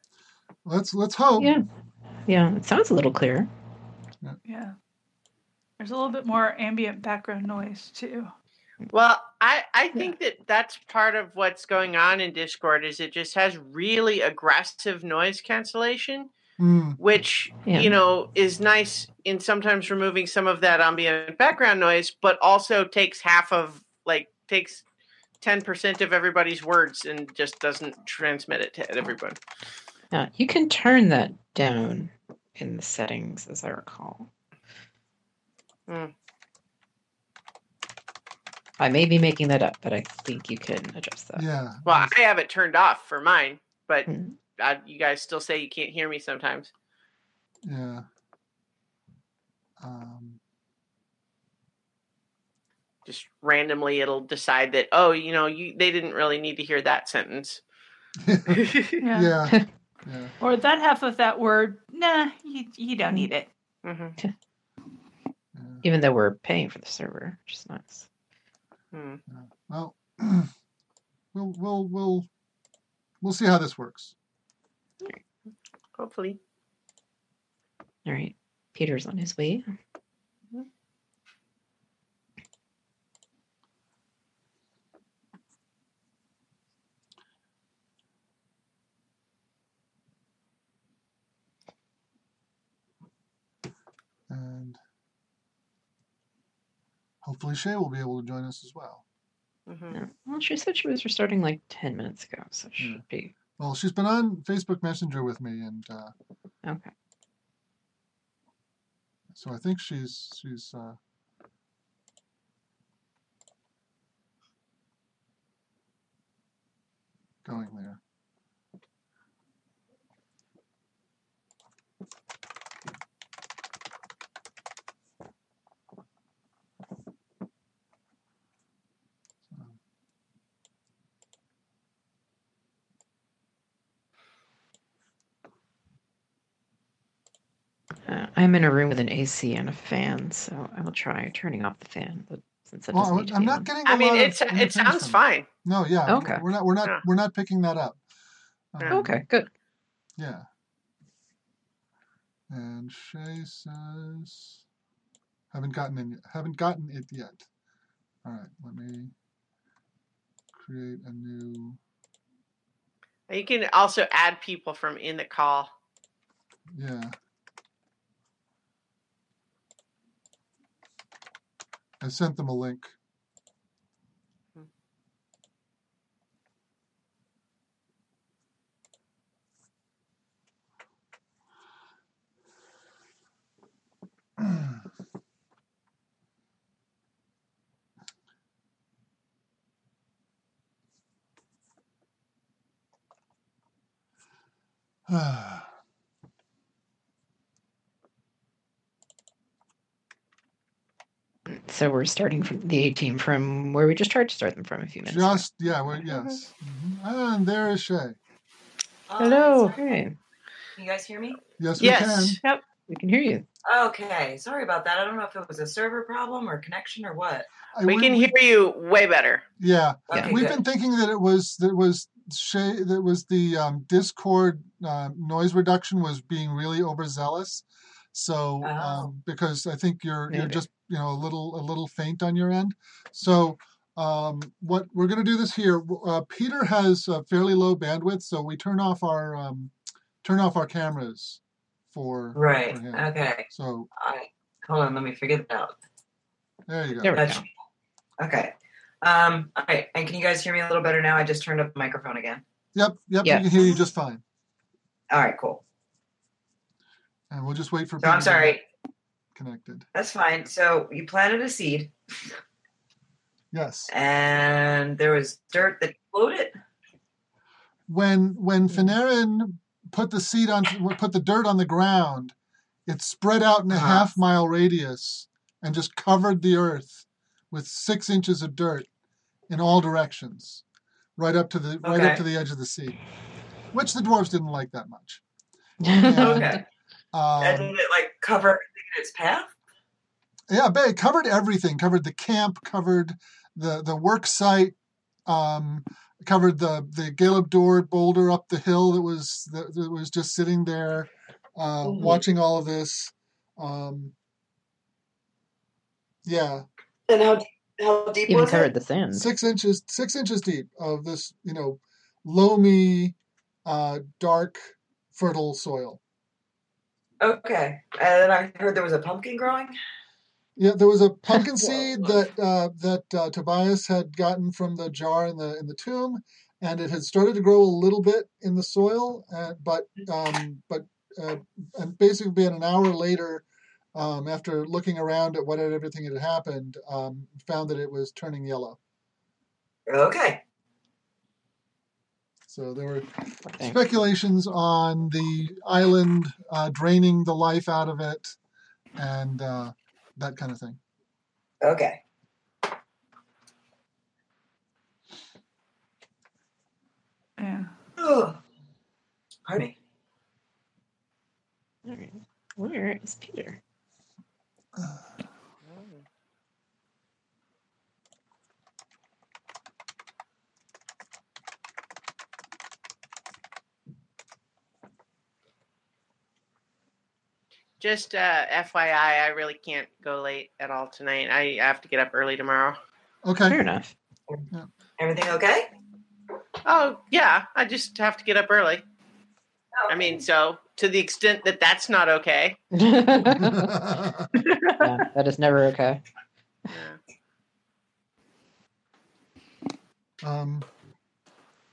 Let's let's hope. Yeah. Yeah. It sounds a little clearer. Yeah. There's a little bit more ambient background noise too. Well, I, I think that that's part of what's going on in Discord is it just has really aggressive noise cancellation, Mm, which Yeah. you know is nice in sometimes removing some of that ambient background noise, but also takes half of like takes ten percent of everybody's words and just doesn't transmit it to everyone. Now, you can turn that down in the settings, as I recall. Hmm. I may be making that up, but I think you can adjust that. yeah. Well, I have it turned off for mine, but Hmm. uh, you guys still say you can't hear me sometimes. Yeah. Um, Just randomly, it'll decide that oh, you know, you they didn't really need to hear that sentence. [laughs] Yeah. yeah. [laughs] Yeah. Or that half of that word, nah, you, you don't need it. Mhm. [laughs] Even though we're paying for the server, which is nice. Hmm. Well, [clears throat] we'll we'll we'll we'll see how this works. Hopefully. All right. Peter's on his way. And hopefully Shay will be able to join us as well. Mhm. Yeah. Well, she said she was restarting like 10 minutes ago, so it Hmm. should be Well, she's been on Facebook Messenger with me, and uh, okay. so I think she's she's uh, going there. Uh, I'm in a room with an AC and a fan, so I will try turning off the fan. But since it doesn't Well, need to I'm not on. getting. I I mean, it's it sounds fine. No, yeah. Okay. We're not. We're not. Yeah. We're not picking that up. Um, Okay, good. Yeah. And Shay says, "Haven't gotten in. Haven't gotten it yet." All right. Let me create a new. You can also add people from in the call. Yeah. I sent them a link. Hmm. [sighs] [sighs] So we're starting from the A team from where we just tried to start them from a few minutes. ago. Just yeah, well, yes. Mhm. And there is Shay. Hello. Hi. Hey, Can you guys hear me? Yes, we Yes. can. we can hear you. Okay. Sorry about that. I don't know if it was a server problem or connection or what. I- We can hear you way better. Yeah, Yeah. Okay, we've good. been thinking that it was that was Shay that was the um, Discord uh, noise reduction was being really overzealous. So Oh. um, because I think you're you're just you know a little a little faint on your end. So um, what we're going to do this here. Uh, Peter has a fairly low bandwidth, so we turn off our um, turn off our cameras for Right. for him. Okay. So All right. Hold on. Let me figure that out. there you go. There we That's- go. Okay. Um, all right. And can you guys hear me a little better now? I just turned up the microphone again. Yep, yep. Yeah. We can hear you just fine. All right. Cool. And we'll just wait for I'm sorry. connected. That's fine. So you planted a seed Yes. and there was dirt that floated. when when. Fanarin put the seed on put the dirt on the ground, it spread out in a Uh-huh. half mile radius and just covered the earth with six inches of dirt in all directions, right up to the right up to the edge of the sea, which the dwarves didn't like that much. [laughs] Okay. And Um, did it like cover everything in its path? yeah, but it covered everything. Covered the camp. Covered the the work site. Um, covered the the Galeb Duhr boulder up the hill that was that, that was just sitting there, uh, Mhm. watching all of this. Um, yeah, And how how deep Even was covered it? the sand. six inches six inches deep of this you know loamy, uh, dark, fertile soil. Okay. And then I heard there was a pumpkin growing. Yeah, there was a pumpkin [laughs] seed that uh, that uh, Tobias had gotten from the jar in the in the tomb, and it had started to grow a little bit in the soil, uh, but um, but uh, and basically an hour later, um, after looking around at what had, everything had happened, um, found that it was turning yellow. Okay. So there were speculations on the island uh, draining the life out of it, and uh, that kind of thing. Okay. Yeah. Ugh. Pardon me. All right. Where is Peter? Just uh, FYI, I really can't go late at all tonight. I have to get up early tomorrow. Okay. Fair enough. Everything okay? Oh yeah, I just have to get up early. I mean, so to the extent that that's not okay. [laughs] yeah, that is never okay. Yeah. um,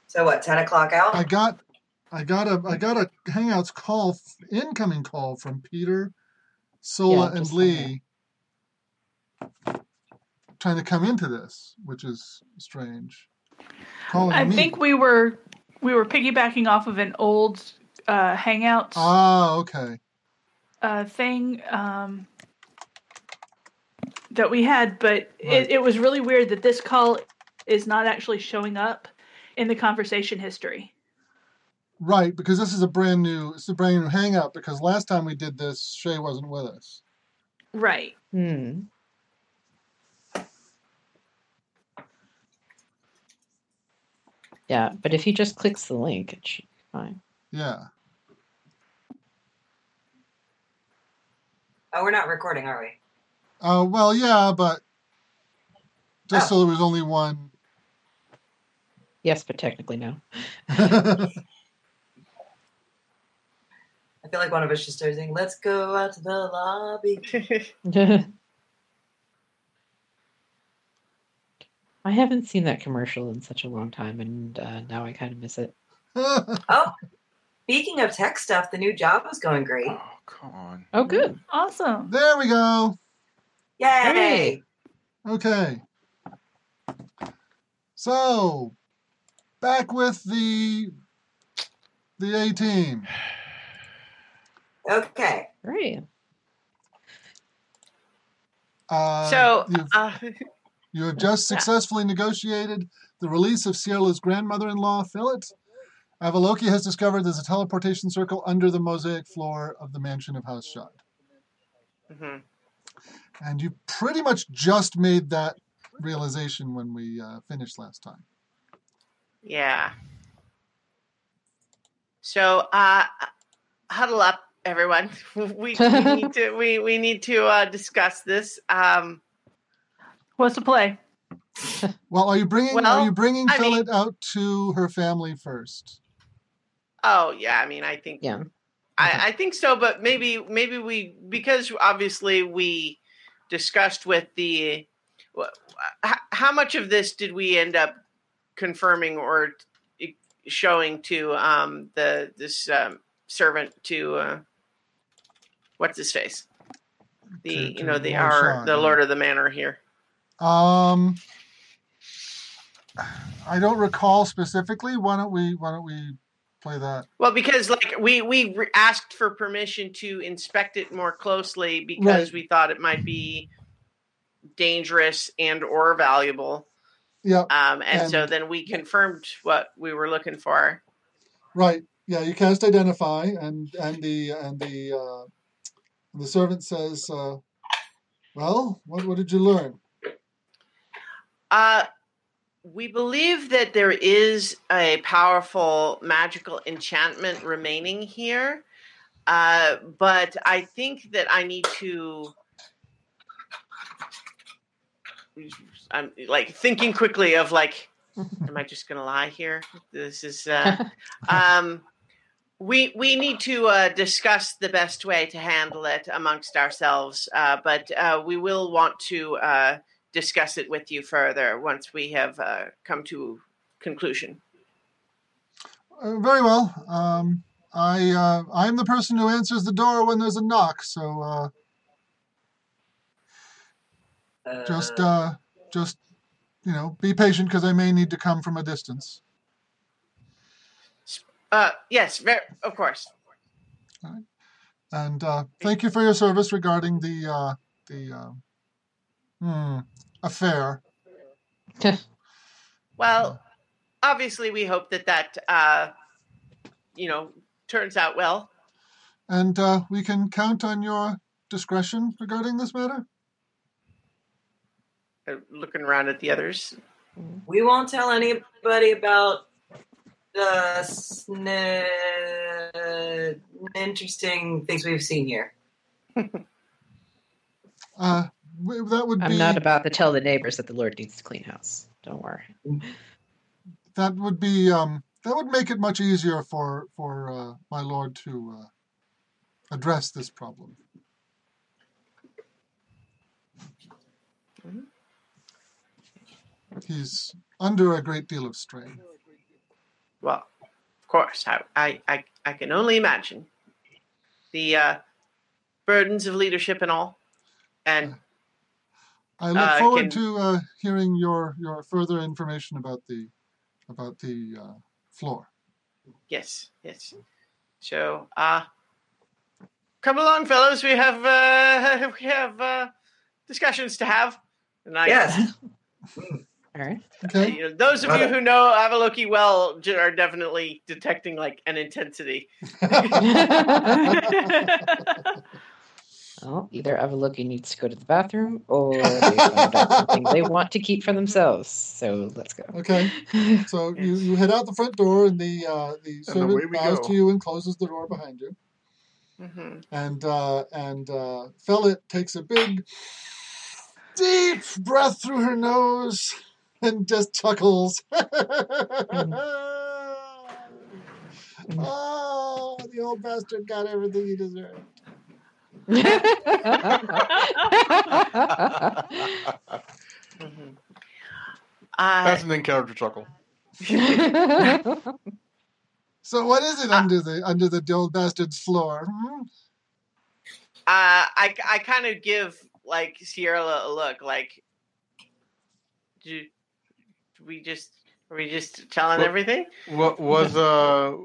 So what? Ten o'clock out. I got, I got a, I got a Hangouts call, incoming call from Peter, Sola, Yeah, and Lee, trying to come into this, which is strange. Calling I me. think we were we were piggybacking off of an old uh, Hangouts Ah, okay. uh, thing um, that we had, but Right. it, it was really weird that this call is not actually showing up in the conversation history. Right, because this is a brand new, it's a brand new Hangout. Because last time we did this, Shay wasn't with us. Right. Hmm. Yeah, but if he just clicks the link, it should be fine. Yeah. Oh, we're not recording, are we? Uh, well, yeah, but just Oh. so there was only one. Yes, but technically no. [laughs] [laughs] I feel like one of us should start saying, "Let's go out to the lobby." [laughs] I haven't seen that commercial in such a long time, and uh, now I kind of miss it. [laughs] Oh, speaking of tech stuff, the new job was going great. Oh, come on. Oh, good. Awesome. there we go. Yay! Hooray. Okay. So, back with the the A team. [sighs] [sighs] [sighs] Okay. Great. Uh, so you've, uh, you have just Yeah. successfully negotiated the release of Ciela's grandmother-in-law, Philip. Avaloki has discovered there's a teleportation circle under the mosaic floor of the mansion of House Shahd. mhm. And you pretty much just made that realization when we uh, finished last time. yeah. So uh, huddle up, everyone. [laughs] We, we [laughs] need to we, we need to uh, discuss this. Um, What's the play? [laughs] Well, are you bringing are you bringing I mean- Philip out to her family first? oh yeah, I mean, I think Yeah. I, I think so, but maybe maybe we because obviously we discussed with the how much of this did we end up confirming or showing to um, the this um, servant to uh, what's his face the To- you know the Lord our the lord of the manor here. Um, I don't recall specifically. Why don't we Why don't we play that? Well, because like we we re- asked for permission to inspect it more closely because Right. we thought it might be dangerous and or valuable. Yeah, Um, and, so then we confirmed what we were looking for. right. Yeah, you cast identify, and and the and the uh, the servant says, uh, "Well, what what did you learn?" Uh, we believe that there is a powerful magical enchantment remaining here, uh, but I think that I need to. I'm like thinking quickly of like, am I just gonna lie here? This is uh, [laughs] um, we we need to uh, discuss the best way to handle it amongst ourselves, uh, but uh, we will want to uh, discuss it with you further once we have uh, come to conclusion. Uh, very well. Um, I uh, I'm the person who answers the door when there's a knock. So uh, just uh, just you know, be patient because I may need to come from a distance. Uh, yes, ver- of course. And uh, thank you for your service regarding the uh, the uh, hmm, affair. [laughs] Well, obviously, we hope that that uh, you know turns out well. And uh, we can count on your discretion regarding this matter. Uh, looking around at the others, We won't tell anybody about the sn- interesting things we've seen here. [laughs] Uh, that would I'm be not about to tell the neighbors that the Lord needs to clean house. Don't worry. that would be um, that would make it much easier for for uh, my lord to uh, address this problem. He's under a great deal of strain. Well, of course, I I I, I can only imagine the uh, burdens of leadership and all, and I look Uh, forward can- to uh, hearing your your further information about the about the uh, floor. yes, yes. So, uh, come along, fellows. We have uh, [laughs] we have uh, discussions to have. And I, Yes. [laughs] All right. Okay. you know, those of you who know Avaloki well are definitely detecting like an intensity. [laughs] Well, either Avaloki needs to go to the bathroom or they found out something they want to keep for themselves. So let's go. Okay. So [laughs] you, you head out the front door, and the uh, the servant away we bows go. to you and closes the door behind you. hmm And uh, and uh, Fellet takes a big, deep breath through her nose and just chuckles. [laughs] oh, the old bastard got everything he deserved. hmm Uh, That's an in-character chuckle. [laughs] So what is it under the under the old bastard's floor? hmm? uh, I I kind of give like Sierra a look, like, do, do we just are we just telling Well- everything? What [laughs] was uh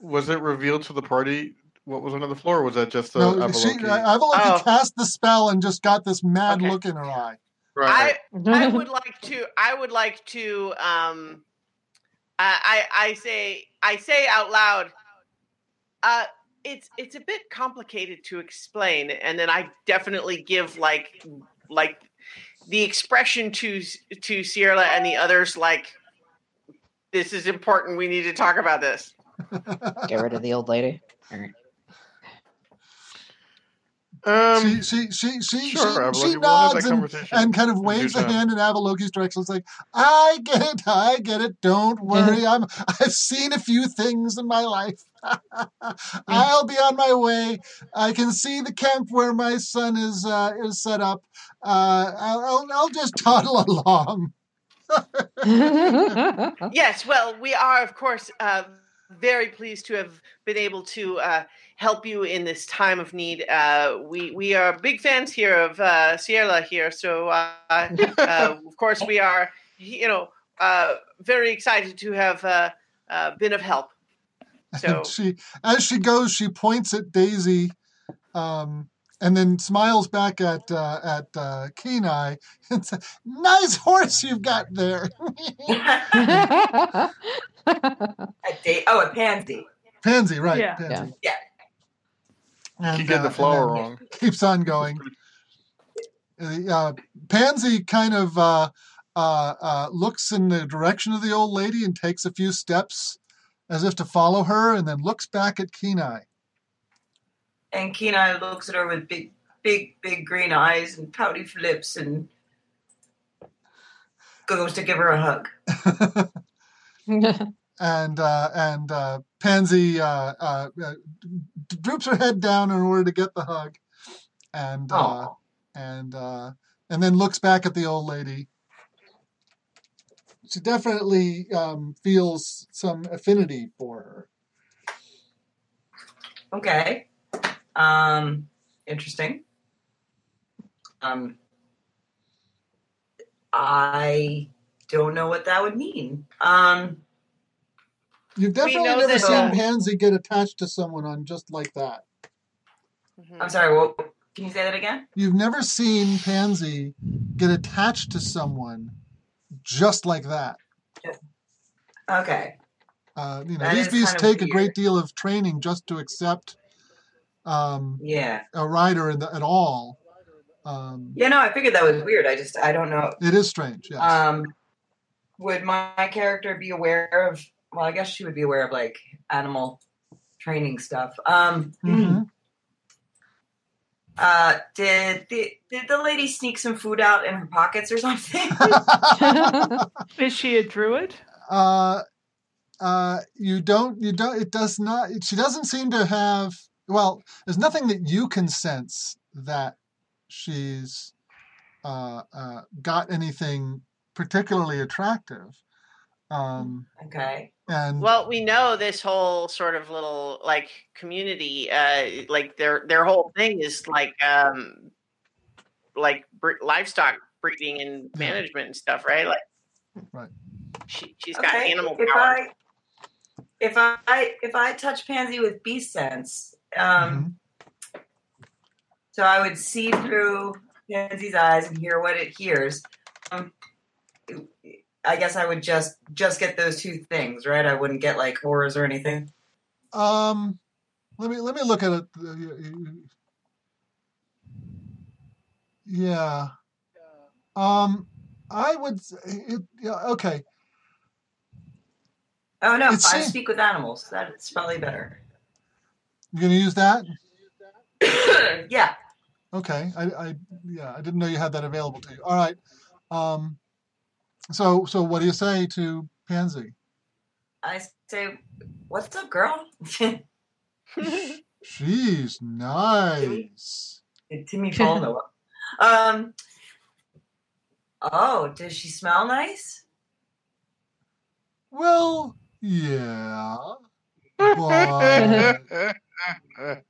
was it revealed to the party what was under the floor? Or was that just a No, Avaloki? she, Avaloki Oh. cast the spell and just got this mad Okay. look in her eye. right. I I would like to I would like to um I I, I say I say out loud uh it's it's a bit complicated to explain and then I definitely give like like the expression to to Sierra and the others like this is important we need to talk about this. Get rid of the old lady. All right. Um, she she she she sure, she, Avaloki, she we'll nods and, and kind of waves a hand in Avaloki's direction. It's like, I get it, I get it. Don't worry. I'm I've seen a few things in my life. [laughs] I'll be on my way. I can see the camp where my son is uh, is set up. Uh, I'll, I'll I'll just [laughs] toddle along. [laughs] Yes, well, we are, of course, uh, very pleased to have been able to uh, help you in this time of need. Uh, we we are big fans here of uh, Sierra here, so uh, [laughs] uh, of course we are, you know, uh, very excited to have uh, uh, been of help. So And she, as she goes, she points at Daisy, um, and then smiles back at uh, at uh, Kenai and says, "Nice horse you've got there, [laughs] [laughs] A date. Oh, a pansy. Pansy." Right, Yeah. Pansy. Yeah. And, Keep getting uh, the flower and wrong. [laughs] Keeps on going. Uh, Pansy kind of uh, uh, uh, looks in the direction of the old lady and takes a few steps as if to follow her, and then looks back at Kenai. And Kenai looks at her with big, big, big green eyes and pouty lips and goes to give her a hug. [laughs] [laughs] and uh, and uh, Pansy uh, uh, uh, droops her head down in order to get the hug, and uh, Oh, and uh, and then looks back at the old lady. She definitely um, feels some affinity for her. okay. Um, interesting. Um, I don't know what that would mean. Um, You've definitely never that, seen uh, Pansy get attached to someone on just like that. Mhm. I'm sorry. What? Can you say that again? You've never seen Pansy get attached to someone just like that. Okay. Uh, you know, That these is beasts kind of take a great deal of training just to accept um, Yeah. a rider in the, at all. Um, Yeah. No, I figured that was weird. I just I don't know. It is strange, yes. Um, would my character be aware of? Well, I guess she would be aware of like animal training stuff. Um, Mhm. uh, did the did the lady sneak some food out in her pockets or something? [laughs] [laughs] Is she a druid? uh, uh, you don't, you don't, it does not, she doesn't seem to have, well, there's nothing that you can sense that she's uh, uh, got anything particularly attractive. Um, okay. and Well, we know this whole sort of little like community, uh, like their their whole thing is like um, like bre- livestock breeding and management and stuff, right? Like, Right. She she's got Okay. animal if power. I if I if I touch Pansy with beast sense, um, Mhm. so I would see through Pansy's eyes and hear what it hears. Um, I guess I would just just get those two things, right? I wouldn't get like horrors or anything. Um, let me let me look at it. Yeah. Um, I would. It, yeah. Okay. Oh no, It's I speak with animals. That's probably better. You gonna use that? [coughs] yeah. Okay. I. I. Yeah. I didn't know you had that available to you. All right. Um. So. So what do you say to Pansy? I say, "What's up, girl?" [laughs] She's nice. Timmy Paul Noah. Um. Oh, does she smell nice? Well, yeah. But [laughs]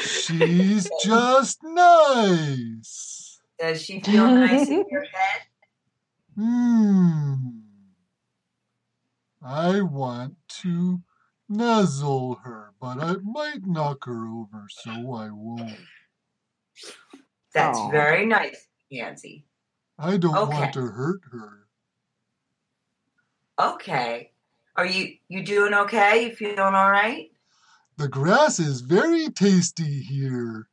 she's just nice. Does she feel nice in your head? Hmm. I want to nuzzle her, but I might knock her over, so I won't. That's Aw. very nice, Pansy. I don't Okay. want to hurt her. Okay. Are you you doing okay? You feeling all right? The grass is very tasty here.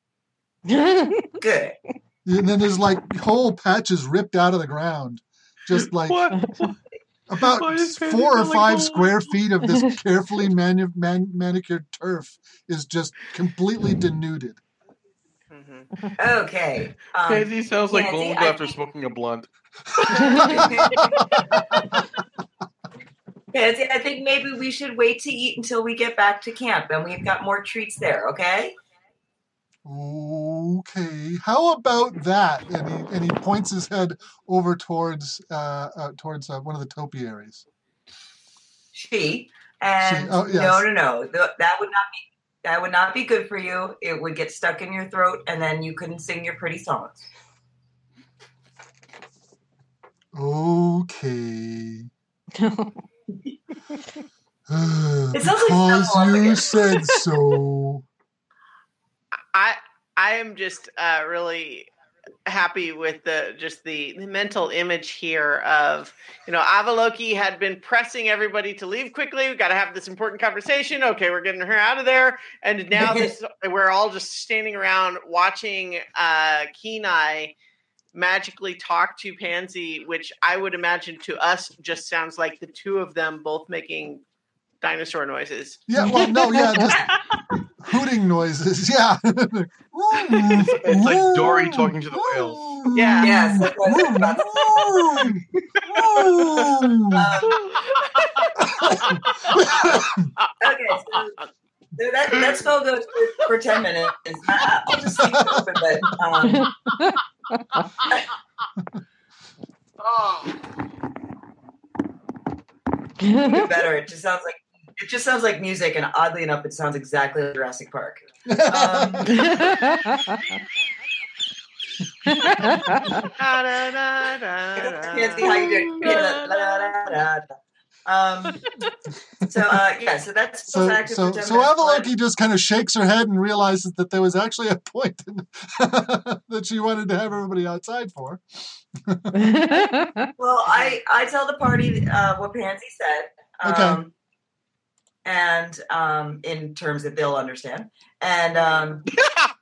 Good. And then there's like whole patches ripped out of the ground. Just like what? about Why does Pansy four or feel like five square feet of this carefully manu- man- manicured turf is just completely denuded. Mhm. Okay. Um, Pansy sounds like Pansy, gold I after think- smoking a blunt. [laughs] Pansy, I think maybe we should wait to eat until we get back to camp, and we've got more treats there. Okay. Okay, how about that? And he and he points his head over towards uh, uh towards uh, one of the topiaries. She and She- oh, yes. no, no, no. Th- that would not be that would not be good for you. It would get stuck in your throat, and then you couldn't sing your pretty songs. Okay. [laughs] [sighs] sounds like because Snuffle you said [laughs] so. I I am just uh, really happy with the just the, the mental image here of you know Avaloki had been pressing everybody to leave quickly. We got to have this important conversation. Okay, we're getting her out of there, and now [laughs] this we're all just standing around watching uh, Kenai magically talk to Pansy, which I would imagine to us just sounds like the two of them both making dinosaur noises. Yeah, well, no, yeah, [laughs] just hooting noises. [laughs] Yeah. It's like Dory talking to the whales. [laughs] Yeah. Yes, that's what I was to Um, okay, that, that spell goes for, for 10 minutes. I, I'll just leave it open, but um, oh, even better. It just sounds like it just sounds like music, and oddly enough, it sounds exactly like Jurassic Park. Um, Can't see how you do it. La, la, la, la, la. Um, so uh, yeah, so that's So, so, for 10 so minutes. Avaloki just kind of shakes her head and realizes that there was actually a point in, [laughs] that she wanted to have everybody outside for. Well, I I tell the party uh, what Pansy said. Okay. And um, in terms that they'll understand. And um,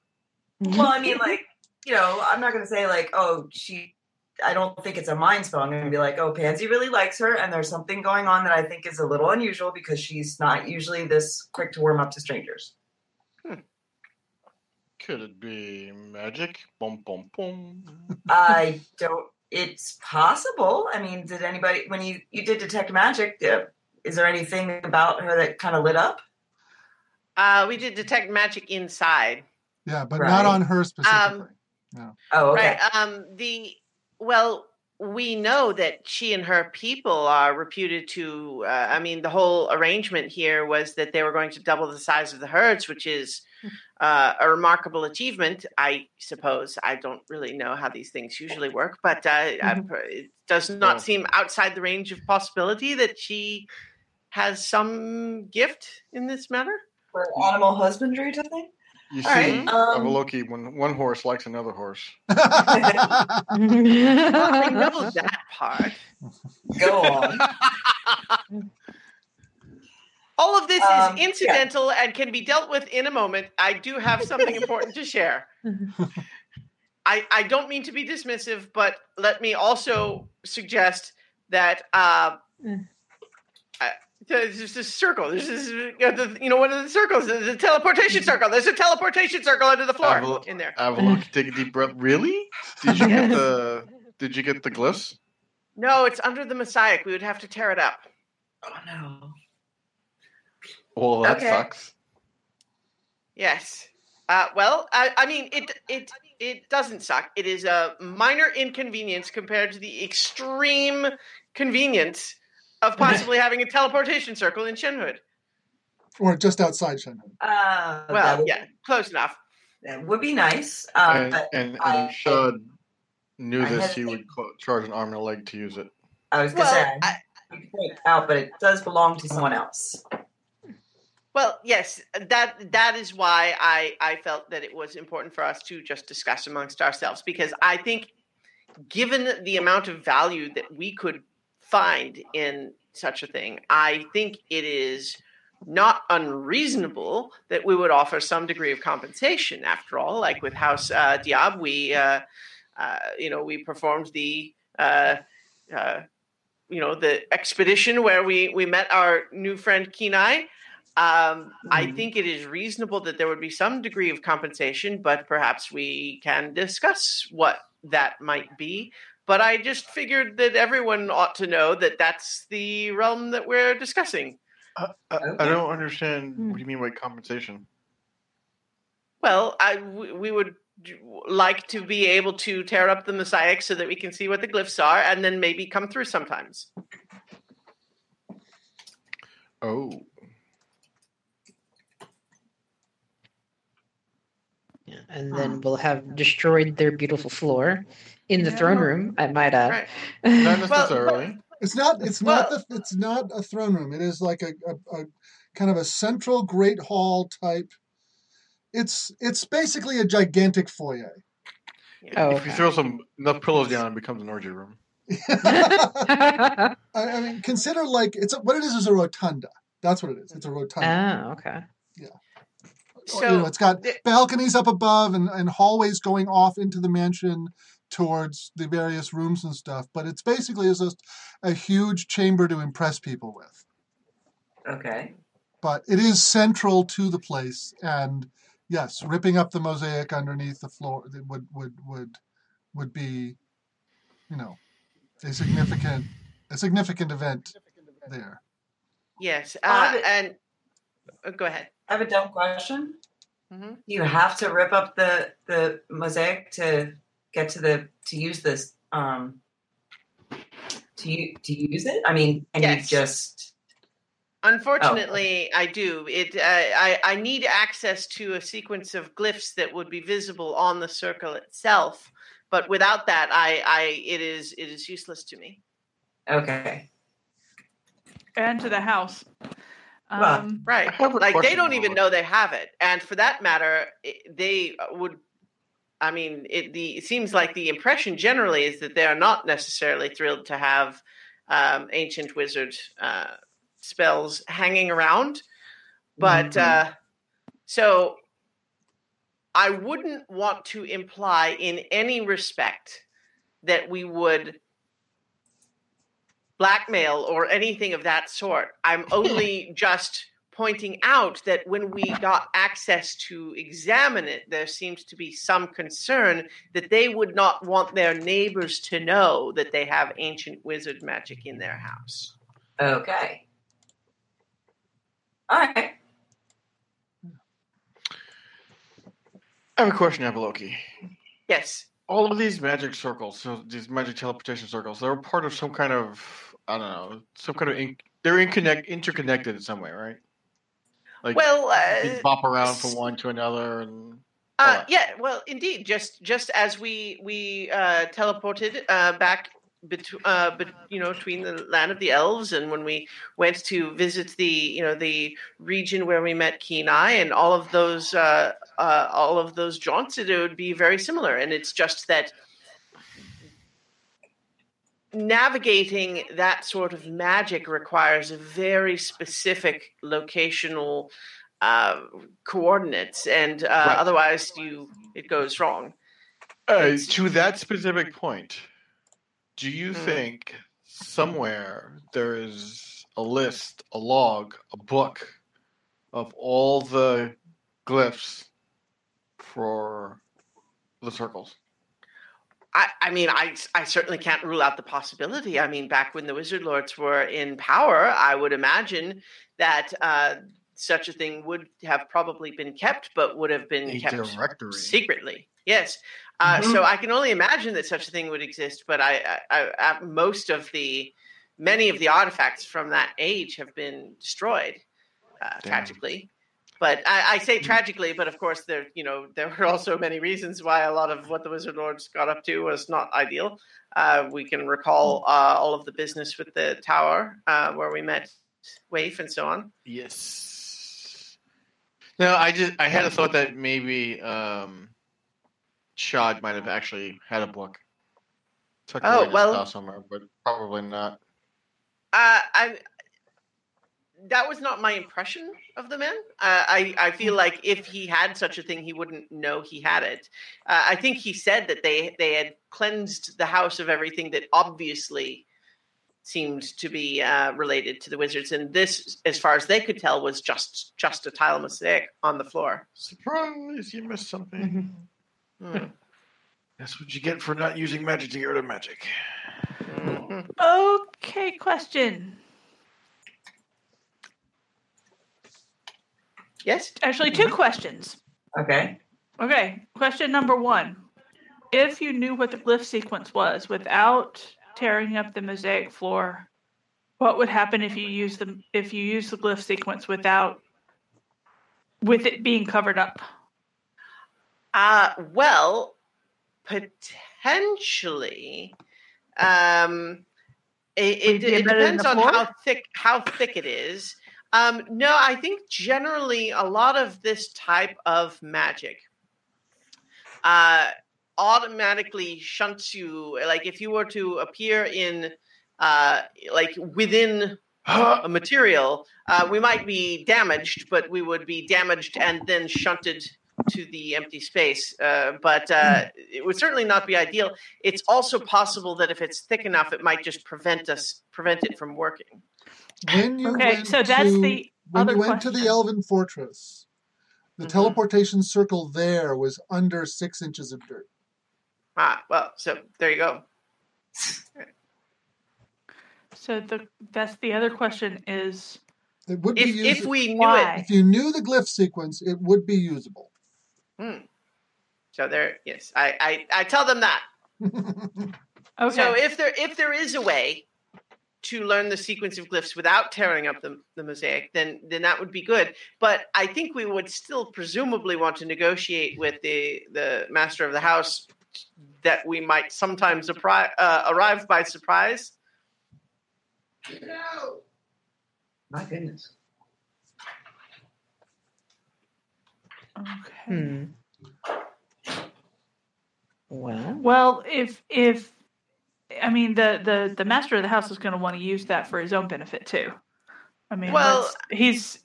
[laughs] well, I mean, like you know, I'm not going to say like, oh, she. I don't think it's a mind spell. I'm going to be like, oh, Pansy really likes her, and there's something going on that I think is a little unusual because she's not usually this quick to warm up to strangers. Could it be magic? Boom, boom, boom. I don't. It's possible. I mean, did anybody when you you did detect magic? Is there anything about her that kind of lit up? uh, we did detect magic inside. Yeah, but Right. not on her specifically. Oh, okay. Right. Um, the well, we know that she and her people are reputed to. Uh, I mean, the whole arrangement here was that they were going to double the size of the herds, which is uh, a remarkable achievement, I suppose. I don't really know how these things usually work, but uh, I, it does not Well- seem outside the range of possibility that she has some gift in this matter. For animal husbandry type thing. You see, All right. Um, Avaloki, when one horse likes another horse. [laughs] Well, I [laughs] know that part. go on. All of this Um, is incidental and can be dealt with in a moment. I do have something important to share. I, I don't mean to be dismissive, but let me also suggest that uh, Mm. There's just a circle. There's this, the, you know, one of the circles. There's a teleportation circle. There's a teleportation circle under the floor Aval- in there. Avaloki, [laughs] take a deep breath. Really? Did you get the? Did you get the glyphs? No, it's under the mosaic. We would have to tear it up. Oh no. Well, that Okay. sucks. Yes. Uh, well, I, I mean, it it it doesn't suck. It is a minor inconvenience compared to the extreme convenience of possibly having a teleportation circle in Shenhood. or just outside Shenhuen. Uh, Well, would, yeah, close enough. that would be nice. Um, and but and, and I- if Shahd knew I this, he would cl- charge an arm and a leg to use it. I was gonna Well, say I, I can point it out, but it does belong to someone else. well, yes, that that is why I I felt that it was important for us to just discuss amongst ourselves because I think, given the amount of value that we could find in such a thing, I think it is not unreasonable that we would offer some degree of compensation. After all, like with House uh, Diab, we uh, uh, you know we performed the uh, uh, you know the expedition where we we met our new friend Kenai. Um, I Mhm. think it is reasonable that there would be some degree of compensation, but perhaps we can discuss what that might be. But I just figured that everyone ought to know that that's the realm that we're discussing. I, I, I don't understand. Hmm. What do you mean by compensation? Well, I, we we would like to be able to tear up the mosaic so that we can see what the glyphs are, and then maybe come through sometimes. Oh, Yeah, and then we'll have destroyed their beautiful floor in the throne room. I might add. Right. [laughs] not Well, necessarily. It's not. It's not. The, it's not a throne room. It is like a, a, a kind of a central great hall type. It's it's basically a gigantic foyer. Oh, if you throw some enough pillows down, it becomes an orgy room. [laughs] I, I mean, consider like it's a, what it is is a rotunda. That's what it is. It's a rotunda. oh, okay. you So know, it's got the- balconies up above and, and hallways going off into the mansion towards the various rooms and stuff. But it's basically is just a huge chamber to impress people with. Okay. But it is central to the place, and yes, ripping up the mosaic underneath the floor would would would would be, you know, a significant a significant event there. Yes, Uh, uh, and uh, go ahead. I have a dumb question. Mhm. You have to rip up the the mosaic to get to the to use this um to u- to use it. I mean, and Yes. you just Unfortunately, I do. It. Uh, I. I need access to a sequence of glyphs that would be visible on the circle itself. But without that, I. I. It is. It is useless to me. okay. And to the house. Well, Um, Right. I have a Like they don't even know they have it, and for that matter, they would. I mean, it, the it seems like the impression generally is that they are not necessarily thrilled to have um, ancient wizard uh, spells hanging around, but Mhm. uh, so I wouldn't want to imply in any respect that we would blackmail or anything of that sort. I'm [laughs] only just pointing out that when we got access to examine it, there seems to be some concern that they would not want their neighbors to know that they have ancient wizard magic in their house. Okay. All right. I have a question, Avaloki. Yes. All of these magic circles, so these magic teleportation circles, they're part of some kind of I don't know, some kind of in, they're in connect, interconnected in some way, right? Like Well, uh, bop around from one to another, and Uh, yeah, well, indeed. Just just as we we uh, teleported uh, back, bet- uh, you know, between the land of the elves, and when we went to visit the you know the region where we met Kenai, and all of those uh, uh, all of those jaunts, it would be very similar. And it's just that navigating that sort of magic requires a very specific locational uh, coordinates, and uh, Right. otherwise you it goes wrong. uh, to that specific point, do you Hmm. think somewhere there is a list, a log, a book of all the glyphs for the circles? I, I mean, I, I certainly can't rule out the possibility. I mean, back when the Wizard Lords were in power, I would imagine that uh, such a thing would have probably been kept, but would have been A kept directory. secretly. Yes. Uh, Mhm. So I can only imagine that such a thing would exist, but I, I, I, I most of the many of the artifacts from that age have been destroyed uh, Damn. tragically. But I, I say tragically, but of course there you know there were also many reasons why a lot of what the Wizard Lords got up to was not ideal. Uh, we can recall uh, all of the business with the tower uh, where we met Waif and so on. Yes. No, I just I had a thought that maybe um, Shahd might have actually had a book. Tucked Oh, well- somewhere, but probably not. Uh, I that was not my impression of the man. Uh, I I feel like if he had such a thing, he wouldn't know he had it. Uh, I think he said that they they had cleansed the house of everything that obviously seemed to be uh, related to the wizards, and this, as far as they could tell, was just just a tile mosaic on the floor. Surprise! You missed something. Hmm. That's what you get for not using magic to get rid of magic. Mhm. Okay, question. Yes. Actually, two questions. Okay. Okay, question number one. If you knew what the glyph sequence was without tearing up the mosaic floor, what would happen if you use the if you use the glyph sequence without with it being covered up? Uh, well, potentially. Um, it, it, it be it embedded in depends on how thick how thick it is. Um, no, I think generally a lot of this type of magic uh, automatically shunts you. Like if you were to appear in uh, like within [gasps] a material, uh, we might be damaged, but we would be damaged and then shunted to the empty space. Uh, but uh, it would certainly not be ideal. It's also possible that if it's thick enough, it might just prevent us prevent it from working. When you Okay, went so that's to, the when other you went to the Elven Fortress, the Mhm. teleportation circle there was under six inches of dirt. Ah, well, so there you go. So the that's the other question is It would be If usable. if we knew Why? it, if you knew the glyph sequence, it would be usable. Hmm. so there. Yes, I I, I tell them that. [laughs] Okay. So if there if there is a way to learn the sequence of glyphs without tearing up the, the mosaic, then then that would be good. But I think we would still presumably want to negotiate with the the master of the house that we might sometimes appri- uh, arrive by surprise. My goodness. okay. Hmm. Well, Well, if if I mean the the the master of the house is going to want to use that for his own benefit too. I mean, Well- he's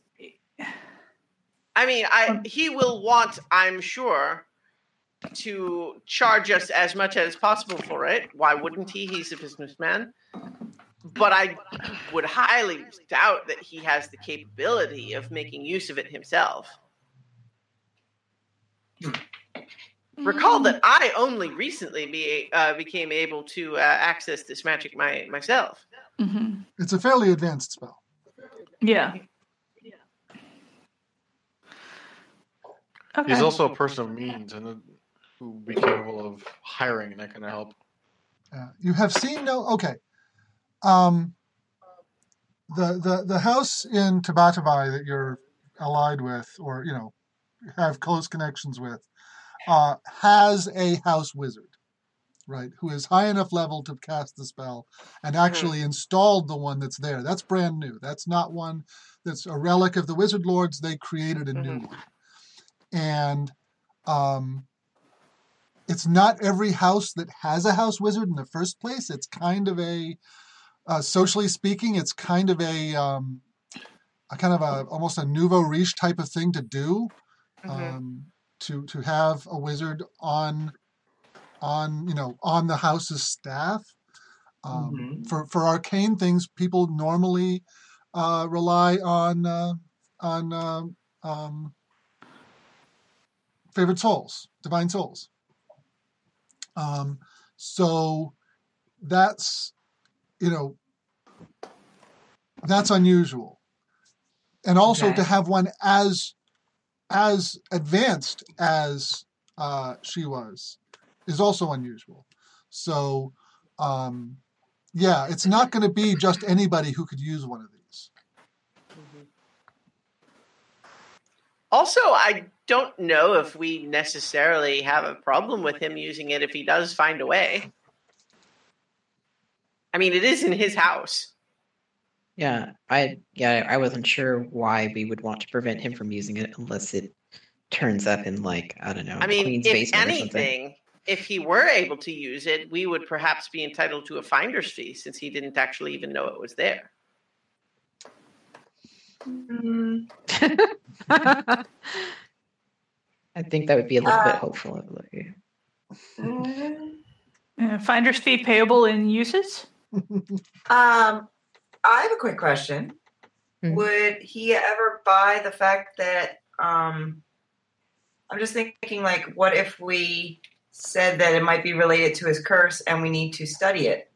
I mean, I um, he will want, I'm sure, to charge us as much as possible for it. Why wouldn't he? He's a businessman. But I would highly doubt that he has the capability of making use of it himself. [laughs] Recall that I only recently be, uh, became able to uh, access this magic my, myself. hmm It's a fairly advanced spell. Yeah. Okay. He's also a person of means and uh, who would be capable of hiring and that kind of help. Uh, you have seen no okay. Um, the the the house in Tabatabai that you're allied with, or you know, have close connections with, uh, has a house wizard, right? Who is high enough level to cast the spell and actually installed the one that's there. That's brand new. That's not one that's a relic of the wizard lords. They created a new Mhm. one, and um, it's not every house that has a house wizard in the first place. It's kind of a, uh, socially speaking, it's kind of a, um, a kind of a almost a nouveau riche type of thing to do. Mhm. Um, to to have a wizard on, on you know on the house's staff. Um, Mhm. For for arcane things, people normally uh, rely on uh, on uh, um, favored souls, divine souls. Um, so that's you know that's unusual, and also Okay. to have one as as advanced as uh, she was is also unusual. So um, yeah, it's not going to be just anybody who could use one of these. Also, I don't know if we necessarily have a problem with him using it if he does find a way. I mean, it is in his house. Yeah, I yeah, I wasn't sure why we would want to prevent him from using it unless it turns up in like I don't know, I mean, Queen's if basement or something. anything, if he were able to use it, we would perhaps be entitled to a finder's fee since he didn't actually even know it was there. Mm, [laughs] I think that would be a little bit Uh, hopeful. of like- mm. Uh, finder's fee payable in uses. [laughs] Um, I have a quick question. Mhm. Would he ever buy the fact that um, I'm just thinking, like, what if we said that it might be related to his curse and we need to study it?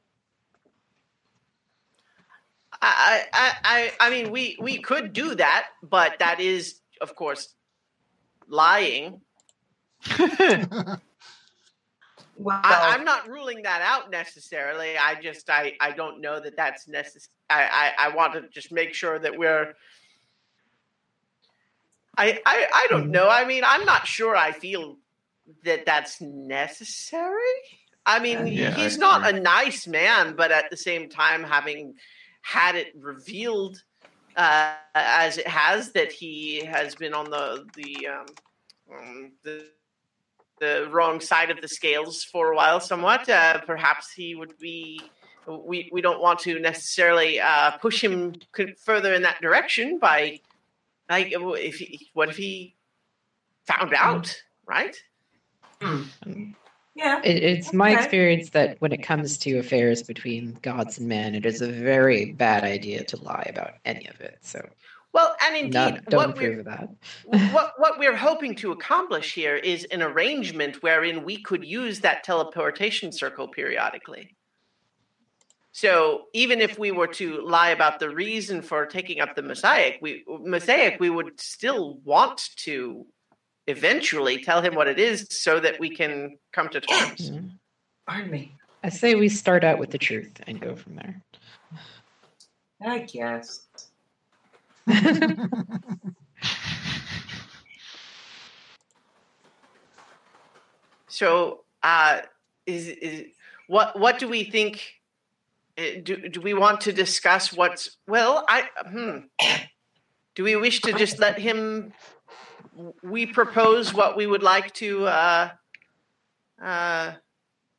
I, I, I, I mean, we we could do that, but that is, of course, lying. [laughs] [laughs] Well, I, I'm not ruling that out necessarily. I just I, I don't know that that's necessary. I, I, I want to just make sure that we're. I, I I don't know. I mean, I'm not sure. I feel that that's necessary. I mean, Yeah, I he's not agree. a nice man, but at the same time, having had it revealed uh, as it has that he has been on the the um, um, the the wrong side of the scales for a while, somewhat. Uh, perhaps he would be. We we don't want to necessarily uh, push him further in that direction by, like, if he, what if he found out, right? yeah. It, it's my experience that when it comes to affairs between gods and men, it is a very bad idea to lie about any of it. So, Well, and indeed, not, don't what we're approve that. [laughs] what what we're hoping to accomplish here is an arrangement wherein we could use that teleportation circle periodically. So even if we were to lie about the reason for taking up the Mosaic, we Mosaic, we would still want to eventually tell him what it is so that we can come to terms. Mhm. Pardon me. I say we start out with the truth and go from there. I guess. [laughs] So, uh, is is what what do we think? uh, Do do we want to discuss what's well? I hmm. Do we wish to just let him? We propose what we would like to uh, uh,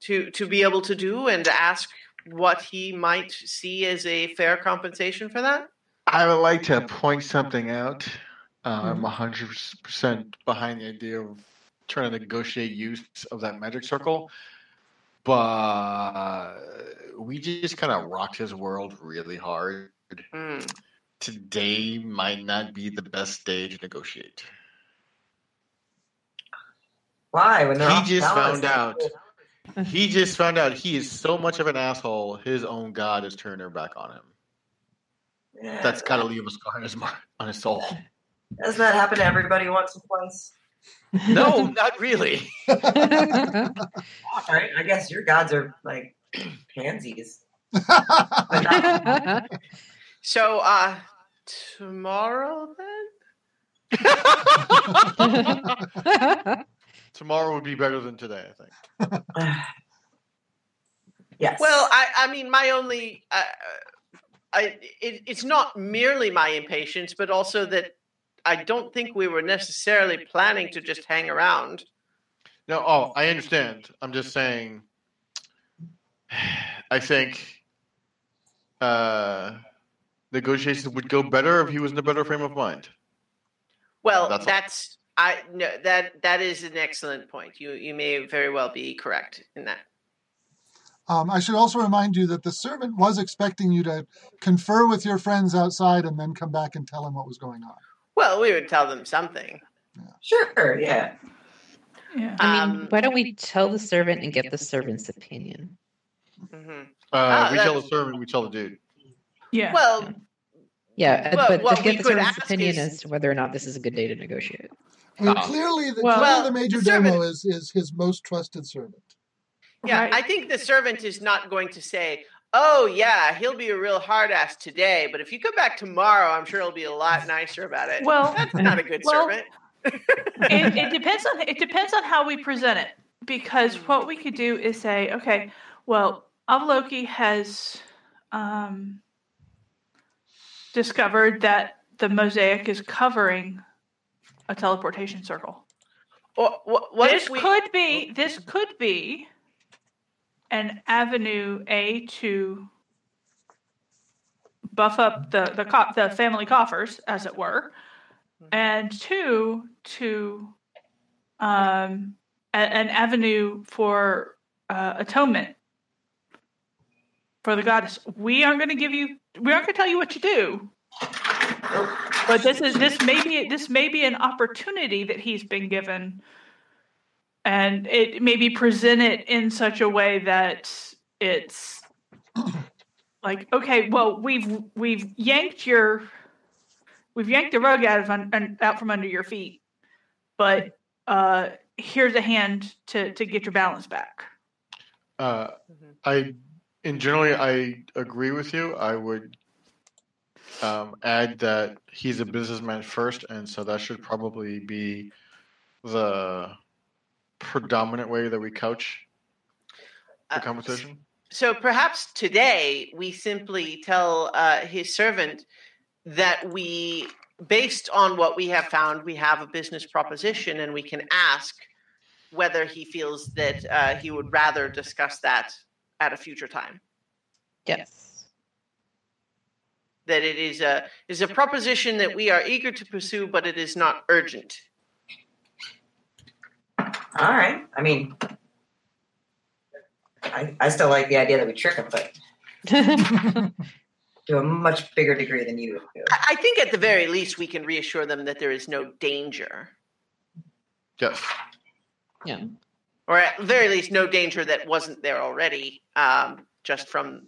to to be able to do, and ask what he might see as a fair compensation for that. I would like to point something out. Uh, I'm 100% behind the idea of trying to negotiate use of that magic circle, but we just kind of rocked his world really hard. Hmm. Today might not be the best day to negotiate. Why? When they're He just found out. He just found out he is so much of an asshole. His own god has turned their back on him. Yeah, That's got to leave a scar on his mar- on his soul. Doesn't that happen to everybody once or twice? No, not really. [laughs] All right. I guess your gods are like [clears throat] pansies. [laughs] So, uh, tomorrow then. [laughs] Tomorrow would be better than today, I think. [sighs] yes. Well, I, I mean, my only, uh, I, it, it's not merely my impatience, but also that I don't think we were necessarily planning to just hang around. No, oh, I understand. I'm just saying. [sighs] I think uh, negotiations would go better if he was in a better frame of mind. Well, That's that's. I no that that is an excellent point. You you may very well be correct in that. Um, I should also remind you that the servant was expecting you to confer with your friends outside and then come back and tell him what was going on. Well, we would tell them something. sure. Yeah. Yeah. I mean, Um, why don't we tell the servant and get the servant's opinion? mhm. Uh, Ah, we tell the servant, we tell the dude. Yeah. Well, Yeah, Well, but what to get the servant's opinion is- as to whether or not this is a good day to negotiate. I mean, Ah. clearly, the, Well- clearly the major the demo is, is his most trusted servant. Yeah, Right. I think the servant is not going to say, "Oh yeah, he'll be a real hard ass today, but if you come back tomorrow, I'm sure he'll be a lot nicer about it." Well- that's not a good well, servant. it, it [laughs] depends on it depends on how we present it because what we could do is say okay well Avaloki has um, discovered that the mosaic is covering a teleportation circle Or what, what this we? could be this could be an avenue a to buff up the the co- the family coffers as it were and two to um a- an avenue for uh, atonement for the goddess. We aren't going to give you we aren't going to tell you what to do. But this is this may be this may be an opportunity that he's been given and it may be presented in such a way that it's like okay well we've we've yanked your we've yanked the rug out of un, un- out from under your feet but uh here's a hand to to get your balance back Uh, Mhm. I, in generally, I agree with you. I would um, add that he's a businessman first, and so that should probably be the predominant way that we couch the Uh, conversation. So perhaps today we simply tell uh, his servant that we, based on what we have found, we have a business proposition, and we can ask whether he feels that uh, he would rather discuss that at a future time. Yes. That it is a is a proposition that we are eager to pursue, but it is not urgent. All right. I mean, I, I still like the idea that we trick them, but [laughs] to a much bigger degree than you do. I I think at the very least we can reassure them that there is no danger, Yes. yeah. or at the very least no danger that wasn't there already, um, just from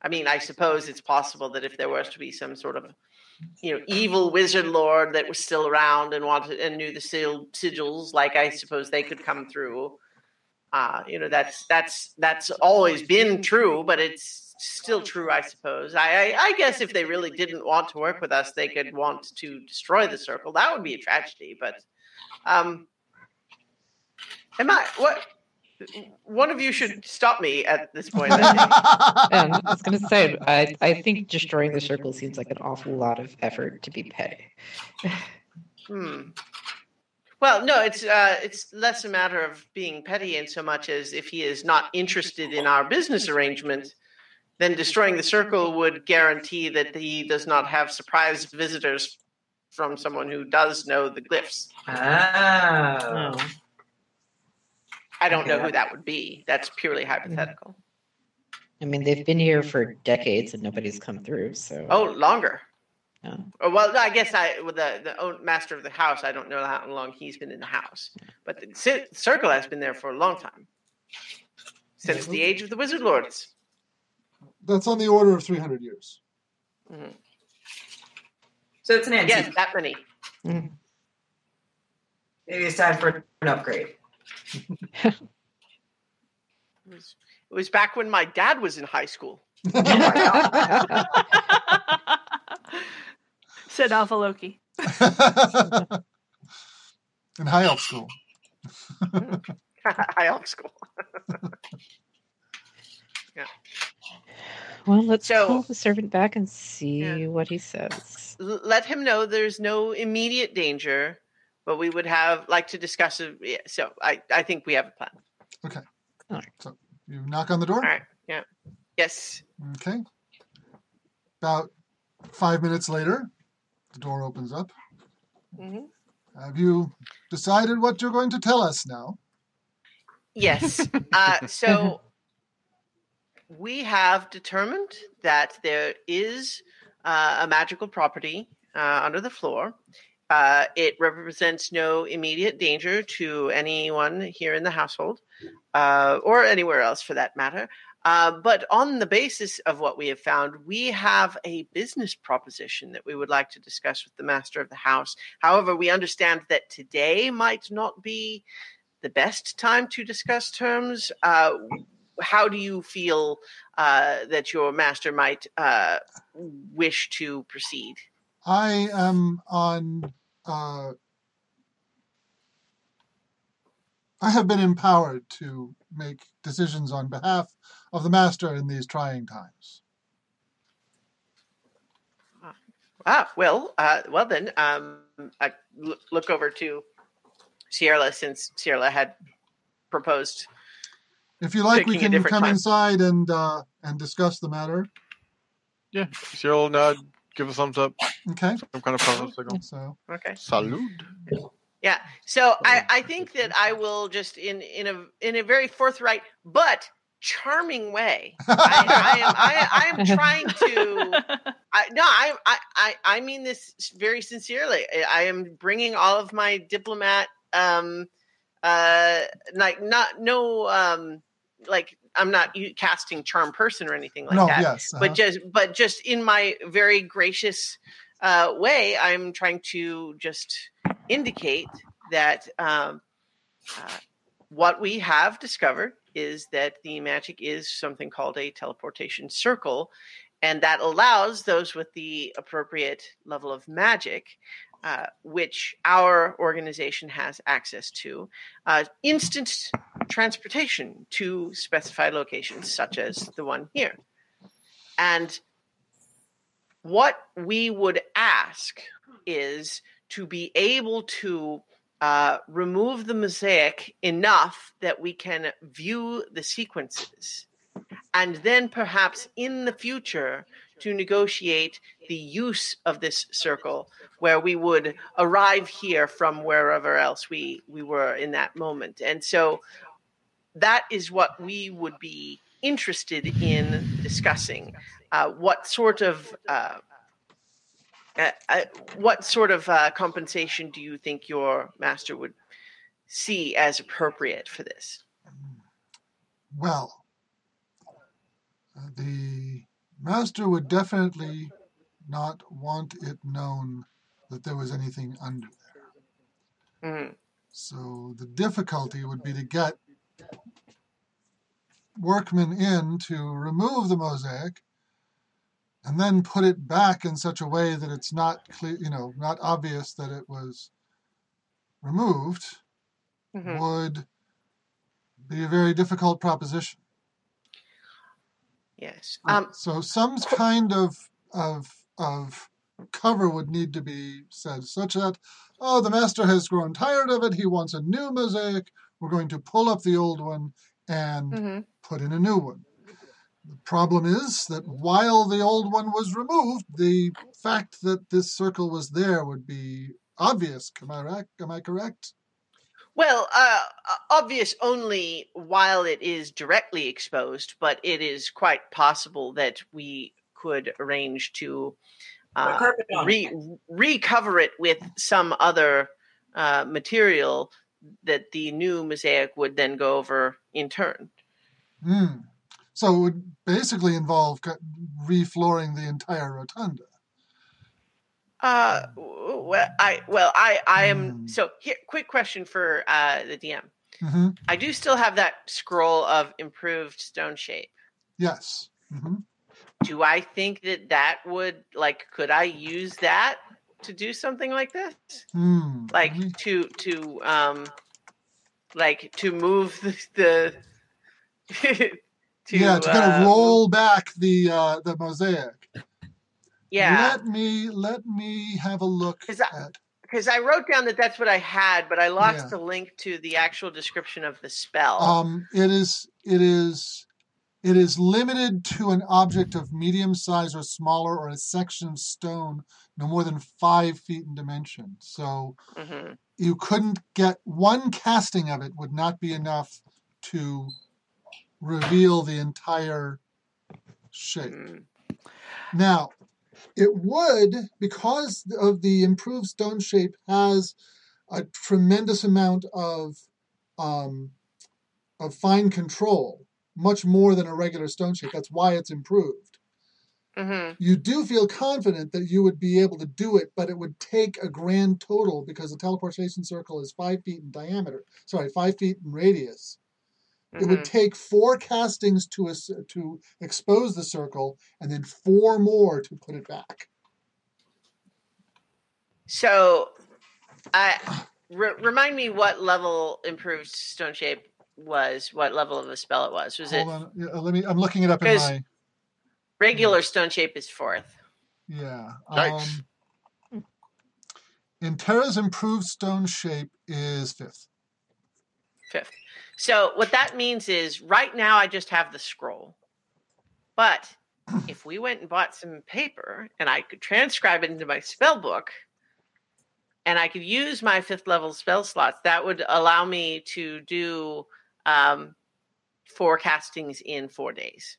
I mean, I suppose it's possible that if there was to be some sort of, you know, evil wizard lord that was still around and wanted and knew the sil- sigils, like I suppose they could come through. Uh, you know, that's that's that's always been true, but it's still true, I suppose. I, I I guess if they really didn't want to work with us, they could want to destroy the circle. That would be a tragedy, but um, am I what? One of you should stop me at this point. I think. And I was gonna say, [laughs] I I think destroying the circle seems like an awful lot of effort to be petty. Hmm. Well, no, it's uh, it's less a matter of being petty in so much as if he is not interested in our business arrangement, then destroying the circle would guarantee that he does not have surprise visitors from someone who does know the glyphs. Oh. Oh. I don't know who that would be. That's purely hypothetical. I mean, they've been here for decades and nobody's come through. So Oh, longer. Oh. Oh, well, I guess I with the the own master of the house. I don't know how long he's been in the house, but the ci- circle has been there for a long time, since the age of the wizard lords. That's on the order of 300 years. Mhm. So it's an antique. Yes, that many. Maybe it's time for an upgrade. It was, it was back when my dad was in high school. [laughs] Said Avaloki. [laughs] In high elf school. [laughs] high elf school. well, let's So- call the servant back and see Yeah. what he says. Let him know there's no immediate danger, but we would have like to discuss it. Yeah, so I, I think we have a plan. Okay. All right. So you knock on the door? All right. Yeah. Yes. Okay. About five minutes later, the door opens up. hmm Have you decided what you're going to tell us now? Yes. [laughs] Uh, so we have determined that there is uh, a magical property uh, under the floor. Uh, it represents no immediate danger to anyone here in the household uh, or anywhere else for that matter. Uh, but on the basis of what we have found, we have a business proposition that we would like to discuss with the master of the house. However, we understand that today might not be the best time to discuss terms. Uh, how do you feel uh, that your master might uh, wish to proceed? I am on. Uh, I have been empowered to make decisions on behalf of the master in these trying times. Ah, well, uh, well then, um, I l- look over to Sierra since Sierra had proposed. If you like, we can come time. inside and uh, and discuss the matter. Yeah, Cyril nod, give a thumbs up, Okay. some kind of positive signal. So Okay. Salute. Yeah. So I, I think that I will just in in a in a very forthright but charming way. I, I am I, I am trying to I, no, I, I, I, I mean this very sincerely. I, I am bringing all of my diplomat, um, uh, like not no, um, like I'm not casting charm person or anything like no, that. yes, But uh-huh. just, but just in my very gracious uh, way, I'm trying to just indicate that um, uh, what we have discovered is that the magic is something called a teleportation circle, and that allows those with the appropriate level of magic, uh, which our organization has access to, uh, instant transportation to specified locations, such as the one here. And what we would ask is to be able to uh, remove the mosaic enough that we can view the sequences and then perhaps in the future to negotiate the use of this circle where we would arrive here from wherever else we we were in that moment. And so that is what we would be interested in discussing uh, what sort of uh, uh, uh, what sort of uh, compensation do you think your master would see as appropriate for this? Well, uh, the Master would definitely not want it known that there was anything under there. Mhm. So the difficulty would be to get workmen in to remove the mosaic and then put it back in such a way that it's not clear, you know, not obvious that it was removed Mhm. would be a very difficult proposition. Yes. Um, so some kind of of of cover would need to be said, such that oh, the master has grown tired of it. He wants a new mosaic. We're going to pull up the old one and mhm. put in a new one. The problem is that while the old one was removed, the fact that this circle was there would be obvious. Am I right? Am I correct? Well, uh, obvious only while it is directly exposed, but it is quite possible that we could arrange to uh, re- recover it with some other uh, material that the new mosaic would then go over in turn. Hmm. So it would basically involve reflooring the entire rotunda. Uh, well, I well, I I am Hmm. so here. Quick question for uh, the DM. hmm I do still have that scroll of improved stone shape. Yes. hmm do I think that that would like could I use that to do something like this? Hmm. Like Mhm. to to um like to move the, the [laughs] to yeah, to kind uh, of roll back the uh, the mosaic. Yeah Let me let me have a look Is that- at. because I wrote down that that's what I had, but I lost Yeah. the link to the actual description of the spell. Um, it is it is it is limited to an object of medium size or smaller, or a section of stone no more than five feet in dimension. So hmm you couldn't get one casting of it would not be enough to reveal the entire shape. Mm. Now, it would, because of the improved stone shape, has a tremendous amount of um, of fine control, much more than a regular stone shape. That's why it's improved. hmm You do feel confident that you would be able to do it, but it would take a grand total because the teleportation circle is five feet in diameter. Sorry, five feet in radius. It hmm would take four castings to us to expose the circle, and then four more to put it back. So, I re- remind me what level improved stone shape was. What level of a spell it was? Was it Hold on, yeah, let me. I'm looking it up in Because- my. regular stone shape? Is fourth. Yeah. Yikes. Um, in Terra's improved stone shape is fifth. Fifth. So what that means is right now I just have the scroll. But [clears throat] if we went and bought some paper and I could transcribe it into my spell book and I could use my fifth level spell slots, that would allow me to do um, four castings in four days.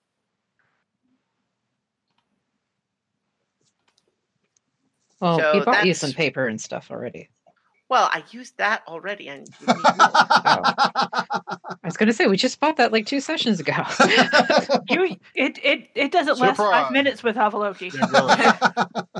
Well, So we bought you some paper and stuff already. Well, I used that already. And [laughs] I was going to say we just bought that like two sessions ago. [laughs] You, it, it, it doesn't last five minutes with Avaloki. No, [laughs]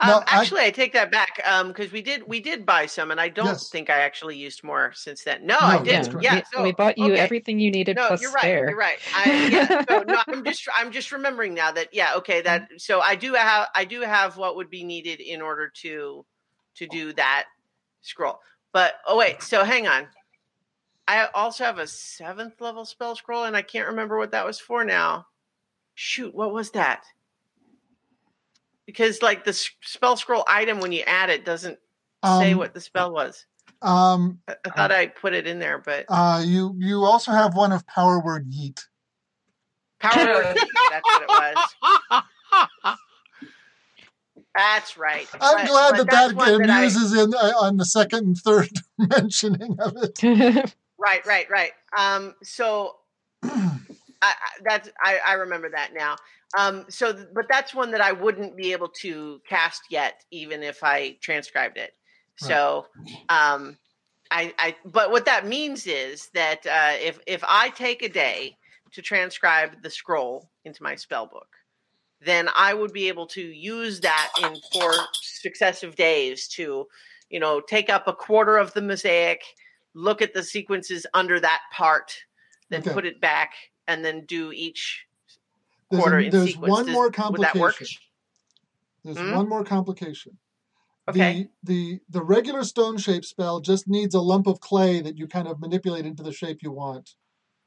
um, I- actually, I, take that back because we did we did buy some, and I don't Yes. think I actually used more since then. No, I did. that's yeah. Yeah, we, so, we bought you okay. everything you needed no, plus you're right. spare. You're right. I, yeah, so no, I'm just I'm just remembering now that yeah, okay, that so I do have I do have what would be needed in order to to do that scroll. But oh wait, so hang on. I also have a seventh level spell scroll, and I can't remember what that was for now. Shoot, what was that? Because like the spell scroll item, when you add it, doesn't say Um, what the spell was. Um, I, I thought I put it in there, but uh, you you also have one of power word yeet. power word. Yeet, That's what it was. [laughs] That's right. I'm But- glad but that that one that I- amuses in uh, on the second and third [laughs] mentioning of it. [laughs] Right, right, right. Um, so [clears throat] I, I, that's I, I remember that now. Um, so, but that's one that I wouldn't be able to cast yet, even if I transcribed it. So, um, I, I, but what that means is that uh, if if I take a day to transcribe the scroll into my spell book, then I would be able to use that in four successive days to, you know, take up a quarter of the mosaic, look at the sequences under that part, then Okay. put it back, and then do each There's, quarter a- in there's sequence. one Does- more would that work? complication. There's Hmm? one more complication. Okay. The, the the regular stone shape spell just needs a lump of clay that you kind of manipulate into the shape you want,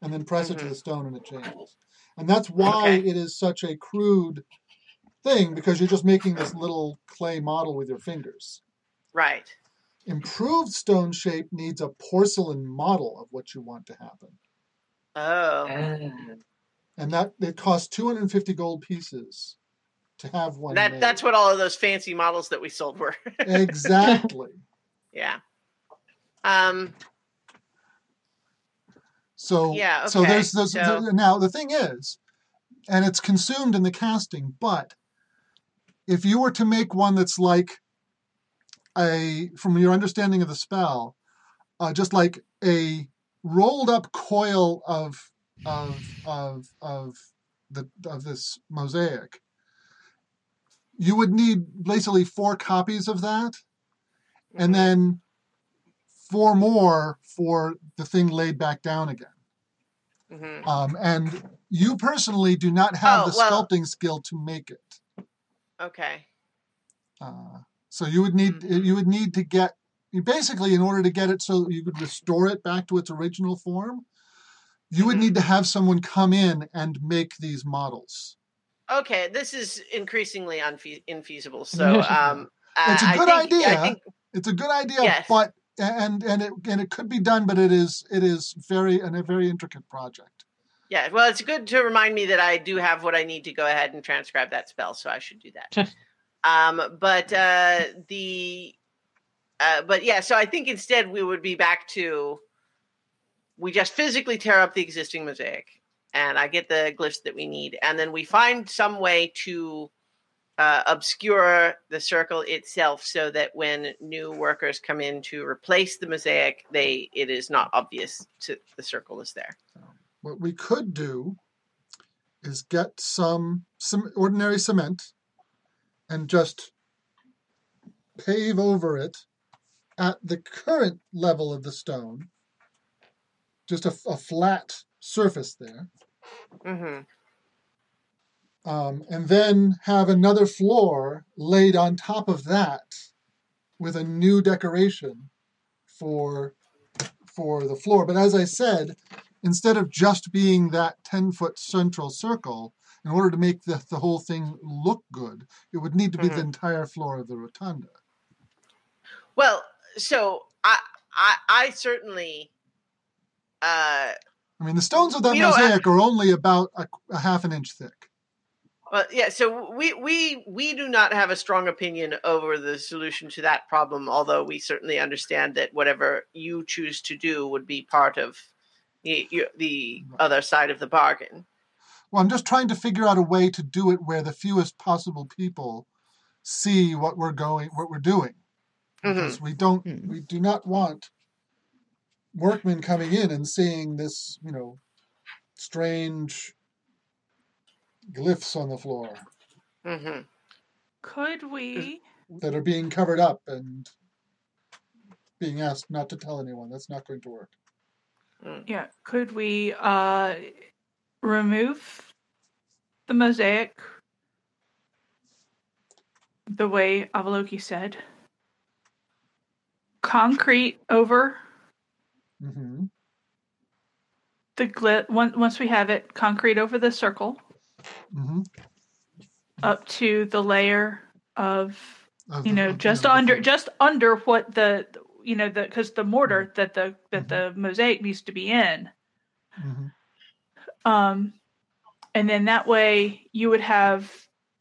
and then press it to Mhm. the stone and it changes. And that's why Okay. it is such a crude thing because you're just making this little clay model with your fingers. Right. Improved stone shape needs a porcelain model of what you want to happen, Oh. and that it costs 250 gold pieces to have one. That made. that's what all of those fancy models that we sold were. [laughs] exactly. yeah. Um. So Yeah, So there's, so- the- now the thing is, and it's consumed in the casting. But if you were to make one that's like a, from your understanding of the spell, uh, just like a rolled up coil of of of of the of this mosaic, you would need basically four copies of that, and mhm. then four more for the thing laid back down again. Mhm. Um, and you personally do not have Oh, the well- sculpting skill to make it. Okay. Uh, so you would need Mhm. you would need to get you basically in order to get it so you could restore it back to its original form. You would Mhm. need to have someone come in and make these models. Okay. This is increasingly unfe- infeasible. So [laughs] um, It's a good think- idea. I think It's a good idea, Yes. but and and it and it could be done, but it is it is very and a very intricate project. Yeah, well, it's good to remind me that I do have what I need to go ahead and transcribe that spell, so I should do that. [laughs] um, but uh, the, uh, but yeah, so I think instead we would be back to, we just physically tear up the existing mosaic, and I get the glyphs that we need, and then we find some way to uh, obscure the circle itself, so that when new workers come in to replace the mosaic, they it is not obvious to the circle is there. What we could do is get some some ordinary cement and just pave over it at the current level of the stone, just a, a flat surface there, Mm-hmm. Um, and then have another floor laid on top of that with a new decoration for for the floor. But as I said, instead of just being that 10 foot central circle, in order to make the, the whole thing look good, it would need to be the Mhm. entire floor of the rotunda. Well, so I I, I certainly uh I mean, the stones of that We don't have- mosaic are only about a, a half an inch thick. Well yeah, so we we we do not have a strong opinion over the solution to that problem, although we certainly understand that whatever you choose to do would be part of the the other side of the bargain. Well, I'm just trying to figure out a way to do it where the fewest possible people see what we're going, what we're doing. Because we don't, Mhm. we do not want workmen coming in and seeing this, you know, strange glyphs on the floor hmm Could we? that are being covered up and being asked not to tell anyone. That's not going to work. Yeah. Could we uh, remove the mosaic the way Avaloki said? Concrete over hmm the glit. Once once we have it, concrete over the circle hmm up to the layer of Of you know just the- under just under what the you know the because the mortar that the that the mosaic needs to be in. Mhm. um and then that way you would have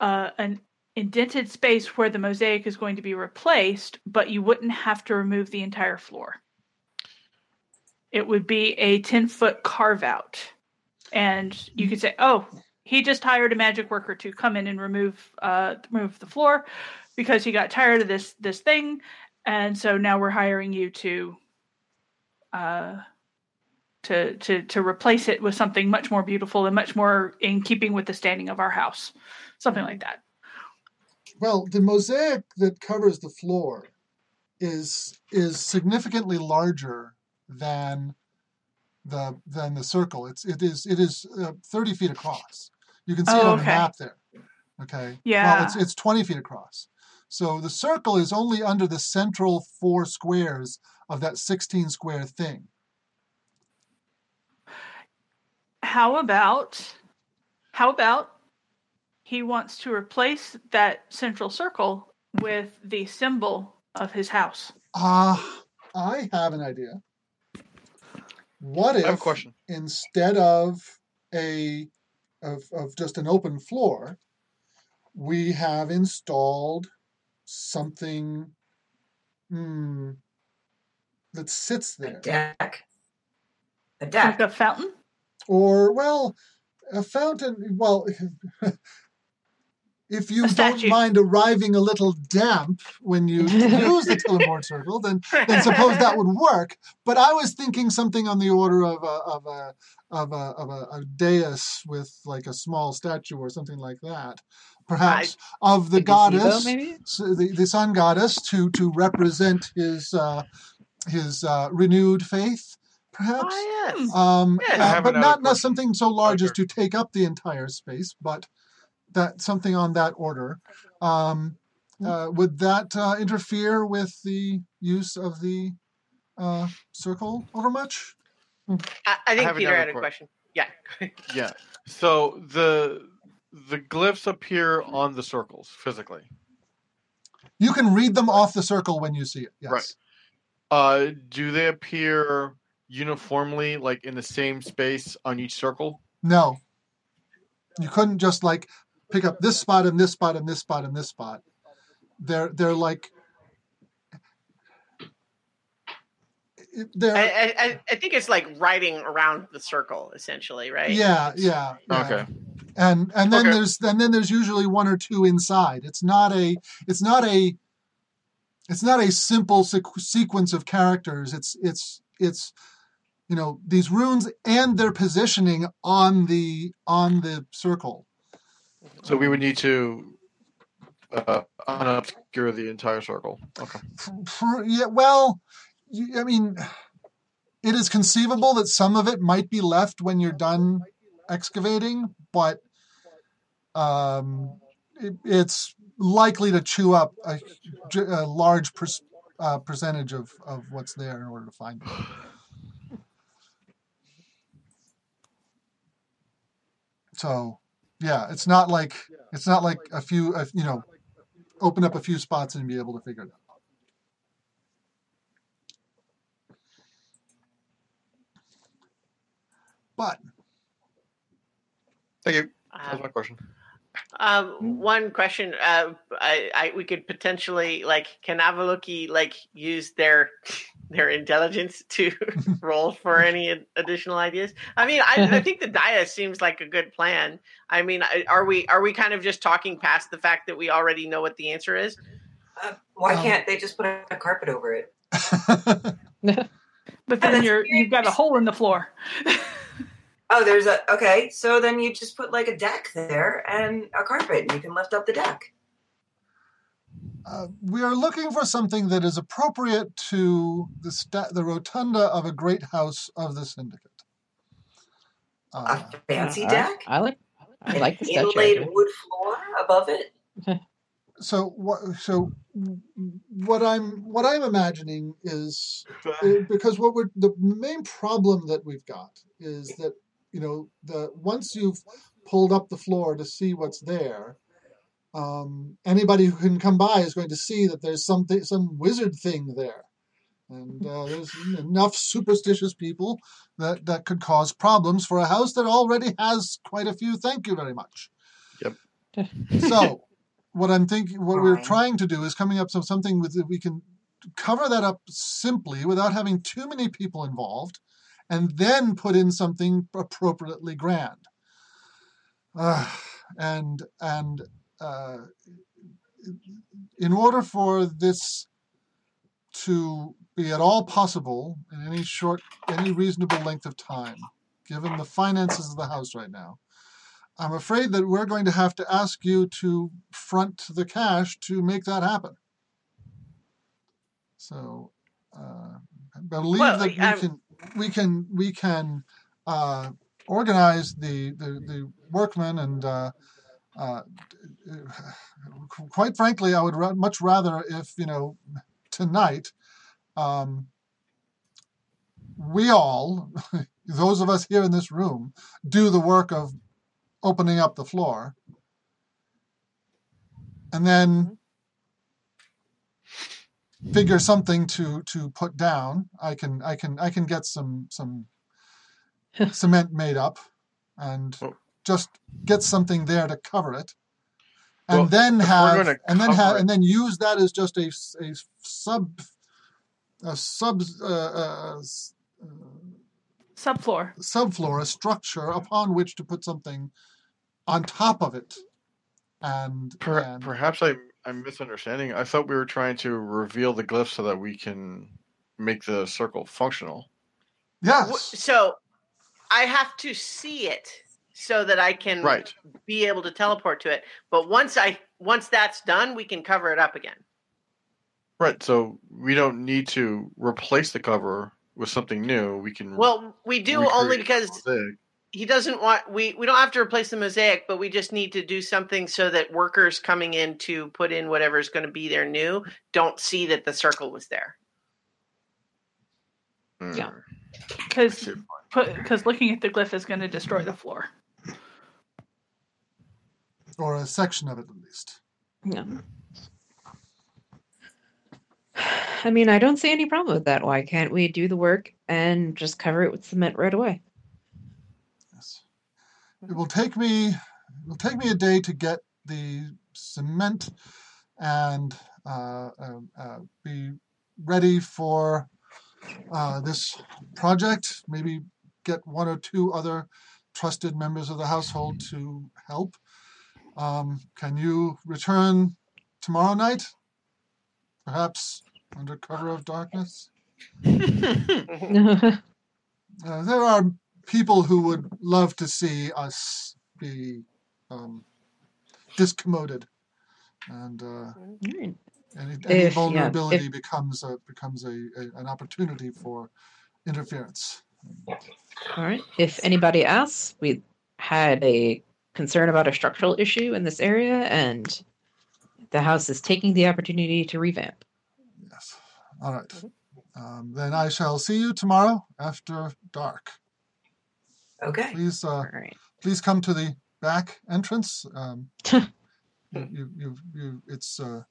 uh, an indented space where the mosaic is going to be replaced but you wouldn't have to remove the entire floor. It would be a 10 foot carve out. And you could say oh he just hired a magic worker to come in and remove uh remove the floor because he got tired of this this thing and so now we're hiring you to uh to to to replace it with something much more beautiful and much more in keeping with the standing of our house, something like that. Well, the mosaic that covers the floor is is significantly larger than the than the circle. It's it is it is uh, thirty feet across. You can see it Oh, on the map there. Okay. Yeah. Well, it's it's twenty feet across. So the circle is only under the central four squares of that sixteen square thing. How about how about he wants to replace that central circle with the symbol of his house? Ah, I have an idea. What I have a if question. instead of a of, of just an open floor, we have installed something hmm, that sits there. A deck. A Like deck. a fountain? or well, a fountain. Well, [laughs] if you don't mind arriving a little damp when you use the Tillamore circle, then then suppose that would work. But I was thinking something on the order of a of a of a of a, a dais with like a small statue or something like that, perhaps of the A gazebo, goddess, maybe? the, the sun goddess, to to represent his uh, his uh, renewed faith, perhaps. Oh yes. Um, Yeah. Uh, but another not, not something so large as to take up the entire space, but that something on that order. Um, uh, would that uh, interfere with the use of the uh, circle overmuch? I, I think have Peter had a que- question. Yeah. [laughs] Yeah. So the the glyphs appear on the circles physically. You can read them off the circle when you see it. Yes. Right. Uh, do they appear uniformly, like in the same space on each circle? No. You couldn't just like pick up this spot and this spot and this spot and this spot. They're they're like they're I, I, I- I think it's like riding around the circle, essentially, right? yeah, yeah, yeah. Okay. And and then Okay. there's and then there's usually one or two inside. It's not a it's not a it's not a simple sequ- sequence of characters. It's it's it's you know these runes and their positioning on the on the circle. So we would need to uh, unobscure the entire circle. Okay. Yeah, well, I mean, it is conceivable that some of it might be left when you're done excavating, but um, it, it's likely to chew up a large per, uh, percentage of, of what's there in order to find it. [sighs] So, yeah, it's not like it's not like a few, uh, you know, open up a few spots and be able to figure it out. But Thank you. That was Um, my question. Um, one question. Uh, I, I, we could potentially like can Avaloki like use their [laughs] their intelligence to [laughs] [laughs] roll for any additional ideas? I mean, I, I think the Dia seems like a good plan. I mean, are we are we kind of just talking past the fact that we already know what the answer is? Uh, why Um, can't they just put a carpet over it? But then you're you've got a hole in the floor. Oh, there's a okay. So then you just put like a deck there and a carpet, and you can lift up the deck. uh, we are looking for something that is appropriate to the sta- the rotunda of a great house of the syndicate. Uh, A fancy deck, I like I like the statue. inlaid idea. wood floor above it. so what? So what I'm what I'm imagining is [laughs] because what we're the main problem that we've got is that you know the once you've pulled up the floor to see what's there um, anybody who can come by is going to see that there's something some wizard thing there and uh, there's enough superstitious people that that could cause problems for a house that already has quite a few thank you very much Yep. so [laughs] what i'm thinking what we're Fine. trying to do is coming up with something with we can cover that up simply without having too many people involved and then put in something appropriately grand uh, and and uh, in order for this to be at all possible in any short, any reasonable length of time, given the finances of the house right now, I'm afraid that we're going to have to ask you to front the cash to make that happen. So, uh, I believe Well, that we I- can we can we can uh, organize the, the the workmen and. Uh, uh, quite frankly, I would ra- much rather if you know tonight um, we all, [laughs] those of us here in this room, do the work of opening up the floor, and then figure something to to put down. I can I can I can get some some [laughs] cement made up and Well- just get something there to cover it. And Well, then have and then have it- and then use that as just a sub a sub uh, uh, s- uh, Subfloor. subfloor, a structure upon which to put something on top of it. And, Per, and perhaps I, I'm misunderstanding. I thought we were trying to reveal the glyph so that we can make the circle functional. Wh- yes, So I have to see it so that I can Right. be able to teleport to it. But once I once that's done, we can cover it up again. Right. So we don't need to replace the cover with something new. We can. Well, we do only because the mosaic. He doesn't want we we don't have to replace the mosaic, but we just need to do something so that workers coming in to put in whatever is going to be there new don't see that the circle was there. Mm. Yeah. Because because looking at the glyph is going to destroy the floor. or a section of it at least. Yeah. [sighs] I mean, I don't see any problem with that. Why can't we do the work and just cover it with cement right away? It will take me it will take me a day to get the cement and uh, uh, uh, be ready for uh, this project. Maybe get one or two other trusted members of the household to help. Um, can you return tomorrow night? Perhaps under cover of darkness? [laughs] Uh, there are people who would love to see us be um, discommoded, and uh, any, any If- yeah, vulnerability if- becomes a becomes a, a an opportunity for interference. All right. If anybody asks, we had a concern about a structural issue in this area, and the house is taking the opportunity to revamp. Yes. All right. Um, then I shall see you tomorrow after dark. Okay. Please, uh, All right. please come to the back entrance. Um, [laughs] you, you, you, you, it's uh,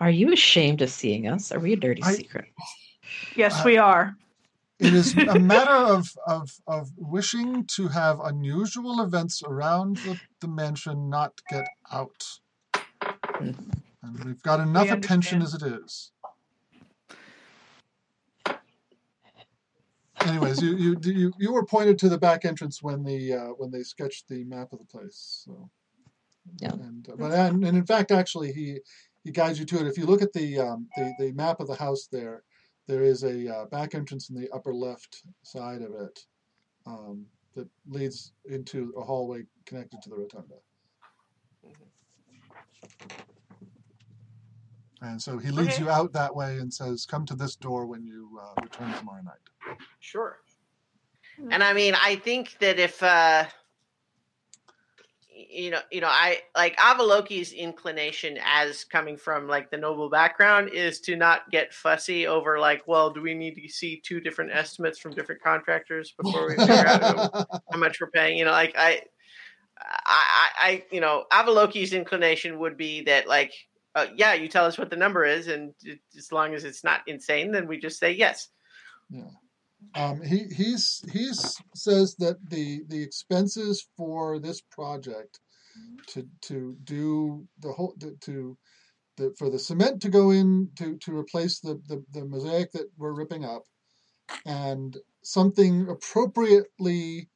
Are you ashamed of seeing us? Are we a dirty I- secret? Yes, Uh, we are. It is [laughs] a matter of, of, of wishing to have unusual events around the, the mansion not get out. And we've got enough attention as it is. Anyways, you, you you you were pointed to the back entrance when the uh, when they sketched the map of the place. So, Yeah. And uh, but and, and in fact, actually, he he guides you to it. If you look at the um, the the map of the house there, there is a uh, back entrance in the upper left side of it um, that leads into a hallway connected to the rotunda. And so he leads Okay. you out that way and says, "Come to this door when you uh, return tomorrow night." Sure. And I mean, I think that if uh you know, you know, I like Avaloki's inclination as coming from like the noble background is to not get fussy over like, well, do we need to see two different estimates from different contractors before we figure out [laughs] how much we're paying? You know, like I, I, I, I you know, Avaloki's inclination would be that like, uh, yeah, you tell us what the number is, and it, as long as it's not insane, then we just say yes. Um, he he's he's says that the the expenses for this project to to do the whole to, to the for the cement to go in to to replace the, the the mosaic that we're ripping up and something appropriately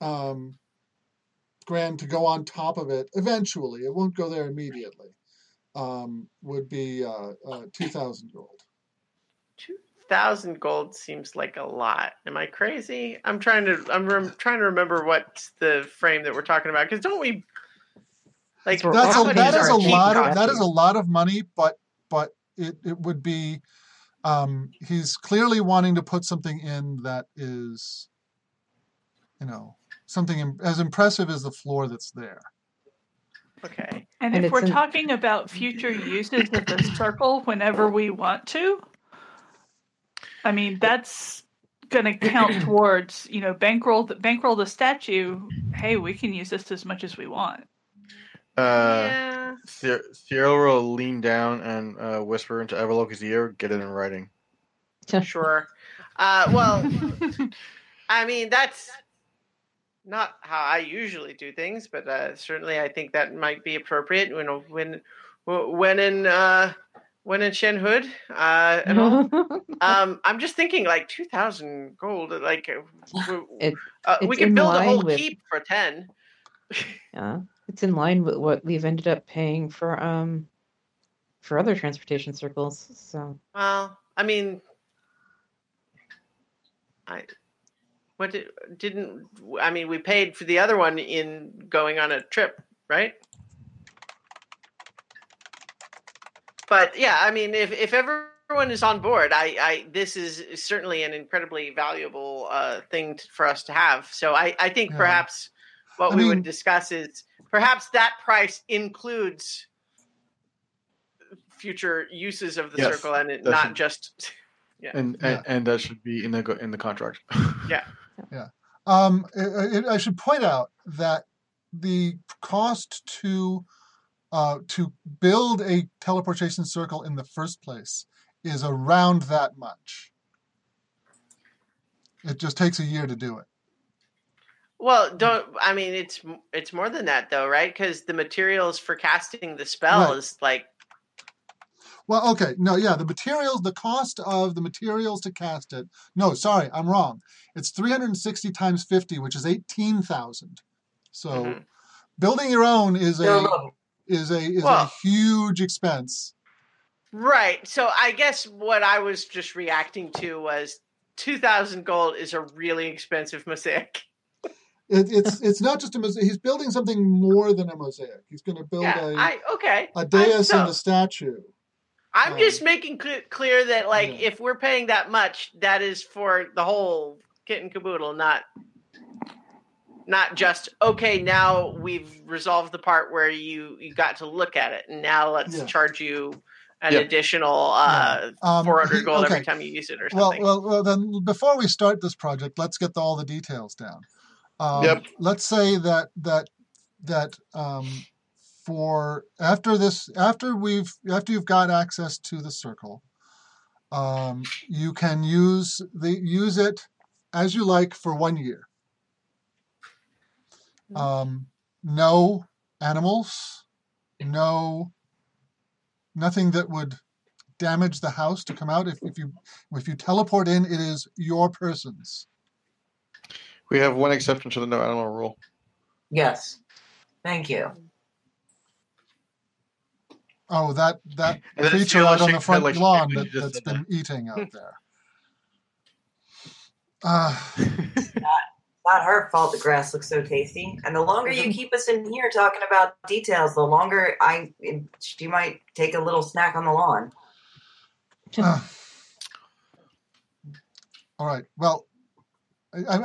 um grand to go on top of it eventually. It won't go there immediately. Um, would be uh, uh, two thousand gold. Two thousand gold seems like a lot. Am I crazy? I'm trying to. I'm rem- trying to remember what the frame that we're talking about. Because don't we? Like That's a, that is a lot of that is a lot of money, but but it, it would be um, he's clearly wanting to put something in that is you know something im- as impressive as the floor that's there. Okay. And, And if we're in- talking about future uses of the circle whenever we want to, I mean that's going to count towards you know bankroll the, bankroll the statue. Hey, we can use this as much as we want. Uh, yeah. Cier- Cyril will lean down and uh, whisper into Avaloki's ear, get it in writing. Sure. Uh, well, [laughs] I mean that's not how I usually do things, but uh, certainly I think that might be appropriate when when when in uh, when in Shenhud uh, and all. [laughs] Um, I'm just thinking like two thousand gold. Like uh, [sighs] It- uh, we can build a whole with- keep for ten. yeah, it's in line with what we've ended up paying for um for other transportation circles. So Well, I mean, I what did, didn't I mean? We paid for the other one in going on a trip, right? But yeah, I mean, if if everyone is on board, I, I this is certainly an incredibly valuable uh, thing t- for us to have. So I, I think Yeah. perhaps what I we mean- would discuss is perhaps that price includes future uses of the Yes, circle and it, not should- just [laughs] And, Yeah. and and that should be in the go- in the contract. [laughs] Um, I, I- I should point out that the cost to uh, to build a teleportation circle in the first place is around that much. It just takes a year to do it. Well, don't I mean it's it's more than that though, right? Because the materials for casting the spell Right. is like Well, okay, no, yeah, the materials, the cost of the materials to cast it. No, sorry, I'm wrong. It's 360 times 50, which is 18,000. So Mhm. building your own is a is a is a huge expense. right. So I guess what I was just reacting to was two thousand gold is a really expensive mosaic. It, it's it's not just a mosaic. He's building something more than a mosaic. He's going to build Yeah, a I okay. a dais so- and a statue. I'm um, just making cl- clear that like Yeah. if we're paying that much, that is for the whole kit and caboodle, not not just okay. Now we've resolved the part where you you got to look at it, and now let's Yeah. charge you an Yeah. additional uh, Um, 400 he- gold every time you use it or something. well, well. well, Then before we start this project, let's get all the details down. Um, Yep. Let's say that that that um, for after this, after we've after you've got access to the circle, um, you can use the use it as you like for one year. Um, no animals, no nothing that would damage the house to come out. If, if you if you teleport in, it is your person's. we have one exception to the no animal rule. Yes. Thank you. Oh, that [laughs] that creature out on the front like lawn did when that, has just that's said been eating out [laughs] there. Uh, [laughs] Not her fault the grass looks so tasty. And the longer you keep us in here talking about details, the longer I she might take a little snack on the lawn. uh, all right. Well, I, I'm-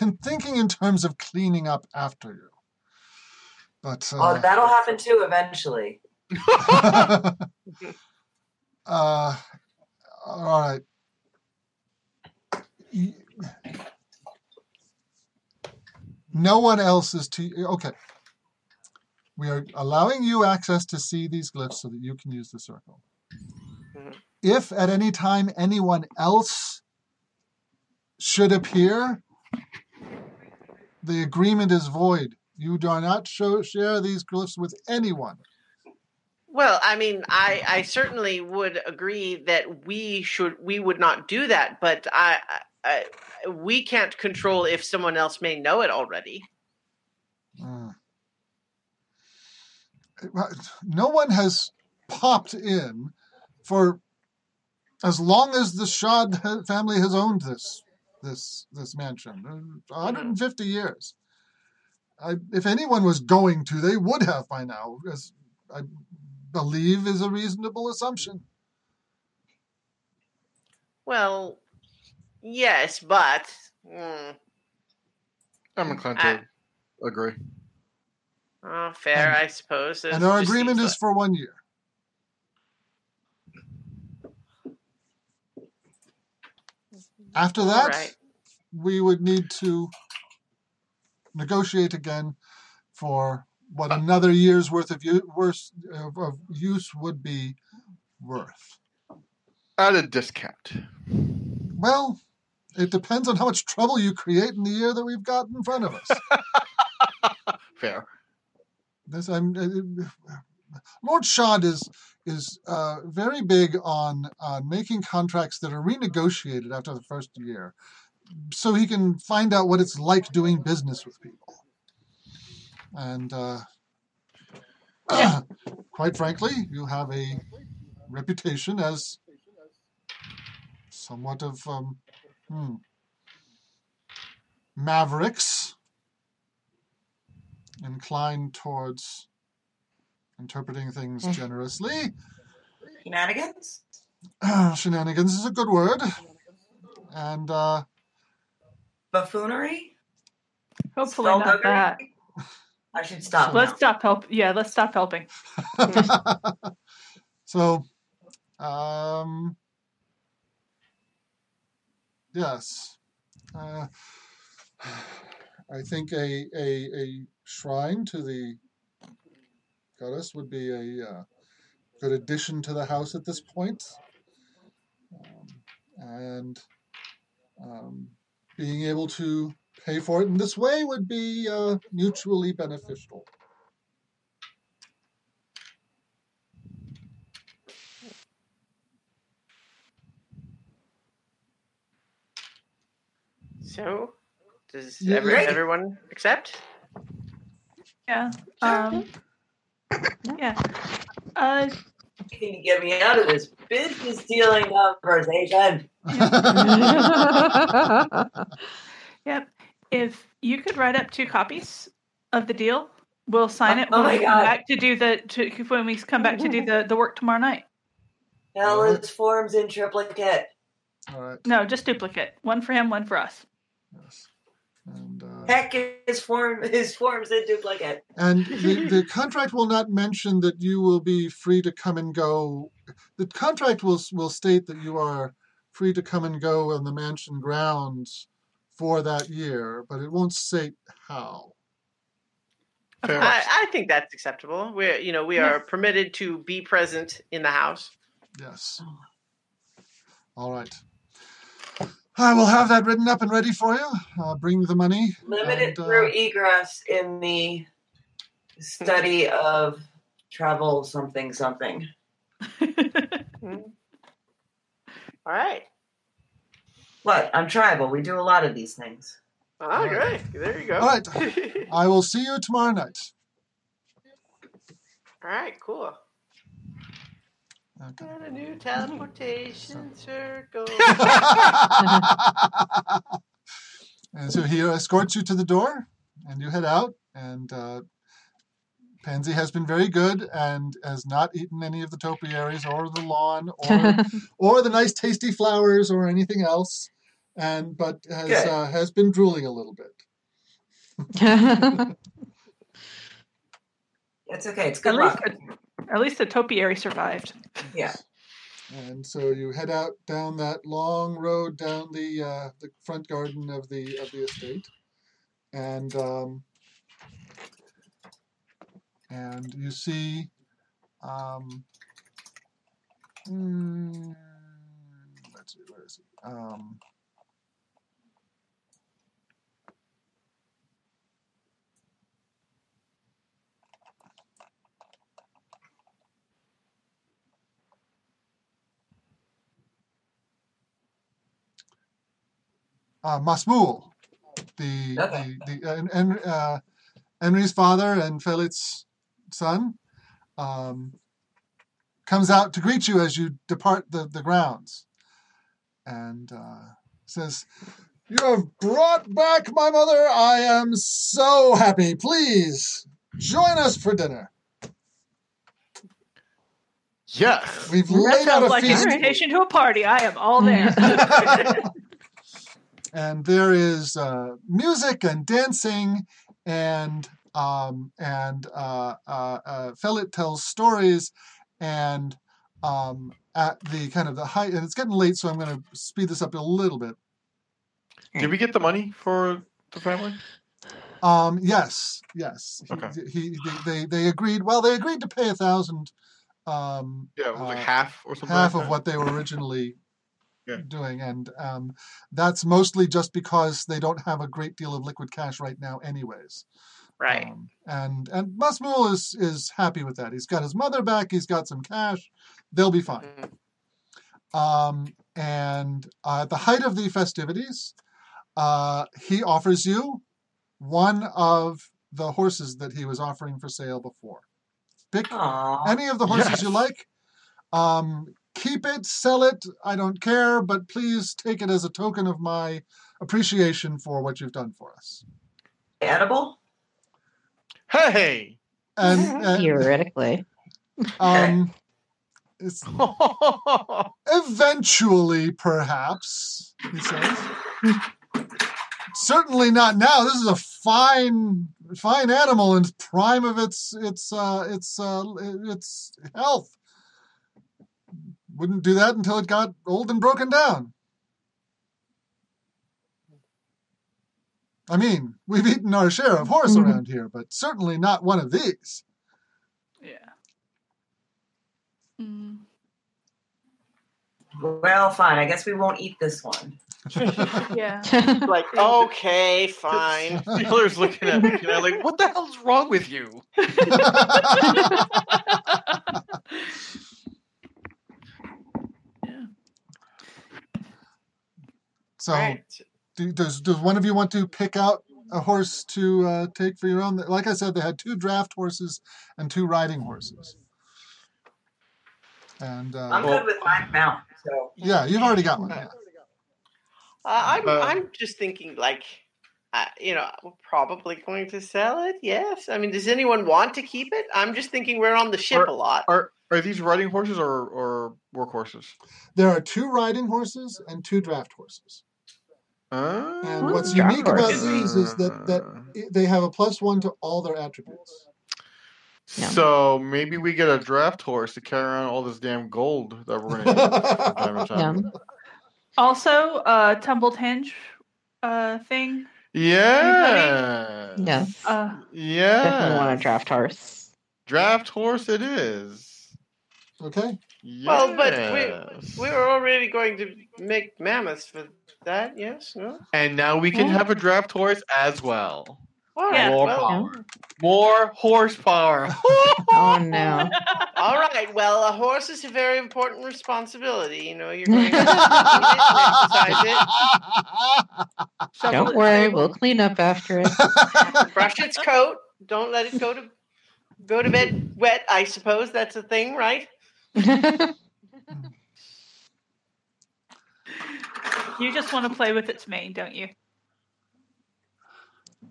I'm thinking in terms of cleaning up after you. But Oh, uh, that'll happen too eventually. Uh, all right. No one else is to. Okay. We are allowing you access to see these glyphs so that you can use the circle. Mhm. If at any time anyone else should appear, the agreement is void. You do not show, share these glyphs with anyone. Well, I mean, I, I certainly would agree that we should we would not do that, but I, I we can't control if someone else may know it already. Mm. no one has popped in for as long as the Shahd family has owned this this this mansion, uh, 150 years. I, if anyone was going to, they would have by now, as I believe is a reasonable assumption. Well, yes, but mm, I'm inclined I- to agree. oh, fair, And- I suppose. It and our agreement seems is for one year. After that, Alright. we would need to negotiate again for what another year's worth of, u- worth of, of use would be worth. At a discount. Well, it depends on how much trouble you create in the year that we've got in front of us. [laughs] Fair. This I'm uh, Lord Shahd is is uh, very big on on making contracts that are renegotiated after the first year, so he can find out what it's like doing business with people. And uh, [clears throat] quite frankly, you have a reputation as somewhat of um, hmm, mavericks inclined towards interpreting things Mm. generously. Shenanigans? [clears throat] Shenanigans is a good word. And uh, Buffoonery? Hopefully not that. [laughs] I should stop. Let's now. stop help. Yeah, let's stop helping. [laughs] so, um, yes. Uh, I think a, a, a shrine to the goddess would be a uh, good addition to the house at this point. Um, and um, being able to pay for it in this way would be uh, mutually beneficial. So, does Yeah, every, great. everyone accept? Yeah. Um, yeah. Uh, Anything to get me out of this business dealing conversation. [laughs] [laughs] [laughs] yep. If you could write up two copies of the deal, we'll sign it Oh when my we come God. back to do the to, when we come back to do the, the work tomorrow night. Hell is forms in triplicate. All right. No, just duplicate. One for him, one for us. Yes. And, uh, Heck is form his forms in duplicate. and [laughs] the, the contract will not mention that you will be free to come and go. The contract will will state that you are free to come and go on the mansion grounds for that year, but it won't state how. I, I think that's acceptable. We're, you know, we Yeah. are permitted to be present in the house. Yes. All right. I will have that written up and ready for you. Uh, bring the money. Limited and, uh, through egress in the study of travel something something. [laughs] Hmm. All right. What? I'm tribal. We do a lot of these things. Oh, great. There you go. All right. [laughs] I will see you tomorrow night. All right, cool. Okay. Got a new teleportation [laughs] circle. [laughs] and so he escorts you to the door, and you head out. And uh, Pansy has been very good and has not eaten any of the topiaries or the lawn or or the nice tasty flowers or anything else, and but has Good. uh, has been drooling a little bit. [laughs] It's okay. It's at good least, luck. at least the topiary survived. Yeah. And so you head out down that long road down the uh, the front garden of the of the estate, and um, and you see, um, mm, let's see, where is it? Um, uh, Masmul, the the, the uh, En- uh, Henry's father and Felix's son, um, comes out to greet you as you depart the, the grounds and uh, says, You have brought back my mother. I am so happy. Please join us for dinner. Yes. We've That laid out sounds a like an feast. invitation to a party. I am all [laughs] there. [laughs] and there is uh, music and dancing and um, and uh, uh, uh, Fellet tells stories and um, at the kind of the height and it's getting late so I'm going to speed this up a little bit. Did we get the money for the family? Um, yes, yes. He, Okay. he, they, they they agreed. Well, they agreed to pay a thousand. Um, Yeah, like uh, half or something. half like of what they were originally Yeah. doing, and um, that's mostly just because they don't have a great deal of liquid cash right now, anyways. Right. Um, and and Masmul is is happy with that. He's got his mother back. He's got some cash. They'll be fine. Mhm. Um, and uh, at the height of the festivities, uh, he offers you one of the horses that he was offering for sale before. Pick Aw. any of the horses you like. Um, keep it, sell it. I don't care, but please take it as a token of my appreciation for what you've done for us. Edible? Hey! And, and Theoretically. [laughs] um, it's eventually, perhaps, he says. Certainly not now. This is a fine, fine animal in prime of its its uh, its uh, its health. Wouldn't do that until it got old and broken down. I mean, we've eaten our share of horse around here, but certainly not one of these. yeah. Mm. Well, fine. I guess we won't eat this one. [laughs] Yeah. [laughs] Like, okay, fine. [laughs] Taylor's looking at me and I'm like, what the hell's wrong with you? So, Right. do, does does one of you want to pick out a horse to uh, take for your own? Like I said, they had two draft horses and two riding horses. And I'm uh, Well- good with my mount. So yeah, you've already got one. yeah. Uh, I'm Uh, I'm just thinking like, uh, you know, we're probably going to sell it. Yes. I mean, does anyone want to keep it? I'm just thinking we're on the ship Are- a lot. Are are these riding horses or, or work horses? There are two riding horses and two draft horses. Uh, And what's unique about these is that that they have a plus one to all their attributes. Yeah. So maybe we get a draft horse to carry around all this damn gold that we're gonna need from time to. [laughs] Also, uh, Tumbled Henge uh, thing. Yes. Yes. Uh, Yes. Definitely want a draft horse. Draft horse it is. Okay. Well, but Yes. we were already going to make mammoths for that. Yes. No. And now we can Yeah. have a draft horse as well. All Yeah. More well, power. More horsepower. [laughs] Oh no. all right. Well, a horse is a very important responsibility. You know, you're going to [laughs] exercise shovel Don't worry, stable. we'll clean up after it. it, [laughs] brush its coat. Don't let it go to go to bed wet. I suppose that's a thing, right? You just want to play with its mane, don't you?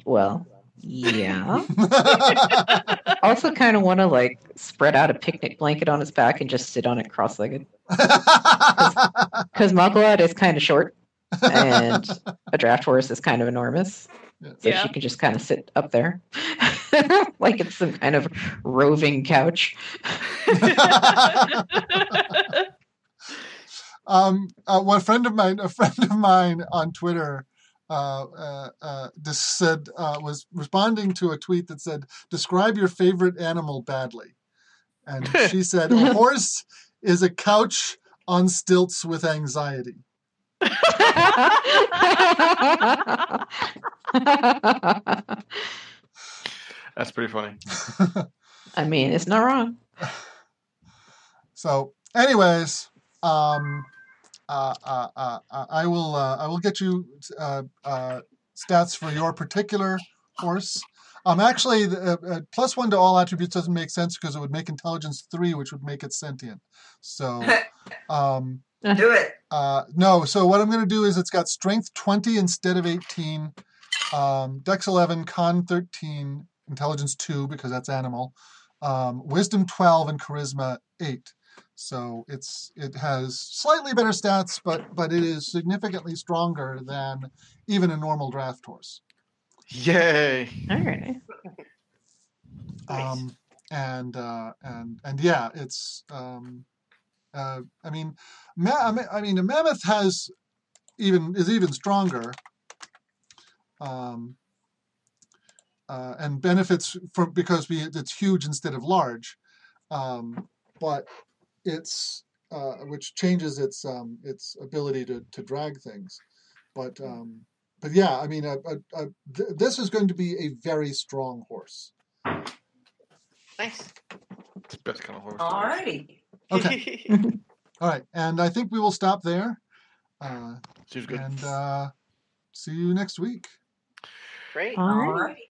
well, yeah. [laughs] Also, kind of want to like spread out a picnic blanket on his back and just sit on it cross-legged. [laughs] Because Muggleout is kind of short, and a draft horse is kind of enormous. So Yeah. she can just kind of sit up there, [laughs] like it's some kind of roving couch. [laughs] um, uh, one friend of mine, a friend of mine on Twitter, uh, uh, uh, just said uh, was responding to a tweet that said, "Describe your favorite animal badly," and [laughs] she said, "A horse is a couch on stilts with anxiety." That's pretty funny. [laughs] I mean, it's not wrong. So, anyways, um, uh, uh, uh, uh, I will uh, I will get you uh, uh, stats for your particular horse. Um, actually, the, uh, uh, plus one to all attributes doesn't make sense because it would make intelligence three, which would make it sentient. So, [laughs] um, Do it. uh, no. So what I'm going to do is it's got strength 20 instead of 18, um, Dex 11, Con 13, Intelligence 2 because that's animal, um, Wisdom 12, and Charisma 8. So it's it has slightly better stats, but but it is significantly stronger than even a normal draft horse. Yay! All right. Nice. Um, and uh, and and yeah, it's um, uh, I mean, ma- I mean, I mean, a mammoth has even is even stronger, um, uh, and benefits from because we it's huge instead of large, um, but it's uh, which changes its um, its ability to to drag things, but um, but yeah, I mean, a, a, a, th- this is going to be a very strong horse. Nice. It's the best kind of horse. Alrighty. Okay. [laughs] All right, and I think we will stop there, uh, Seems good. and uh, see you next week. Great. All right. Alrighty.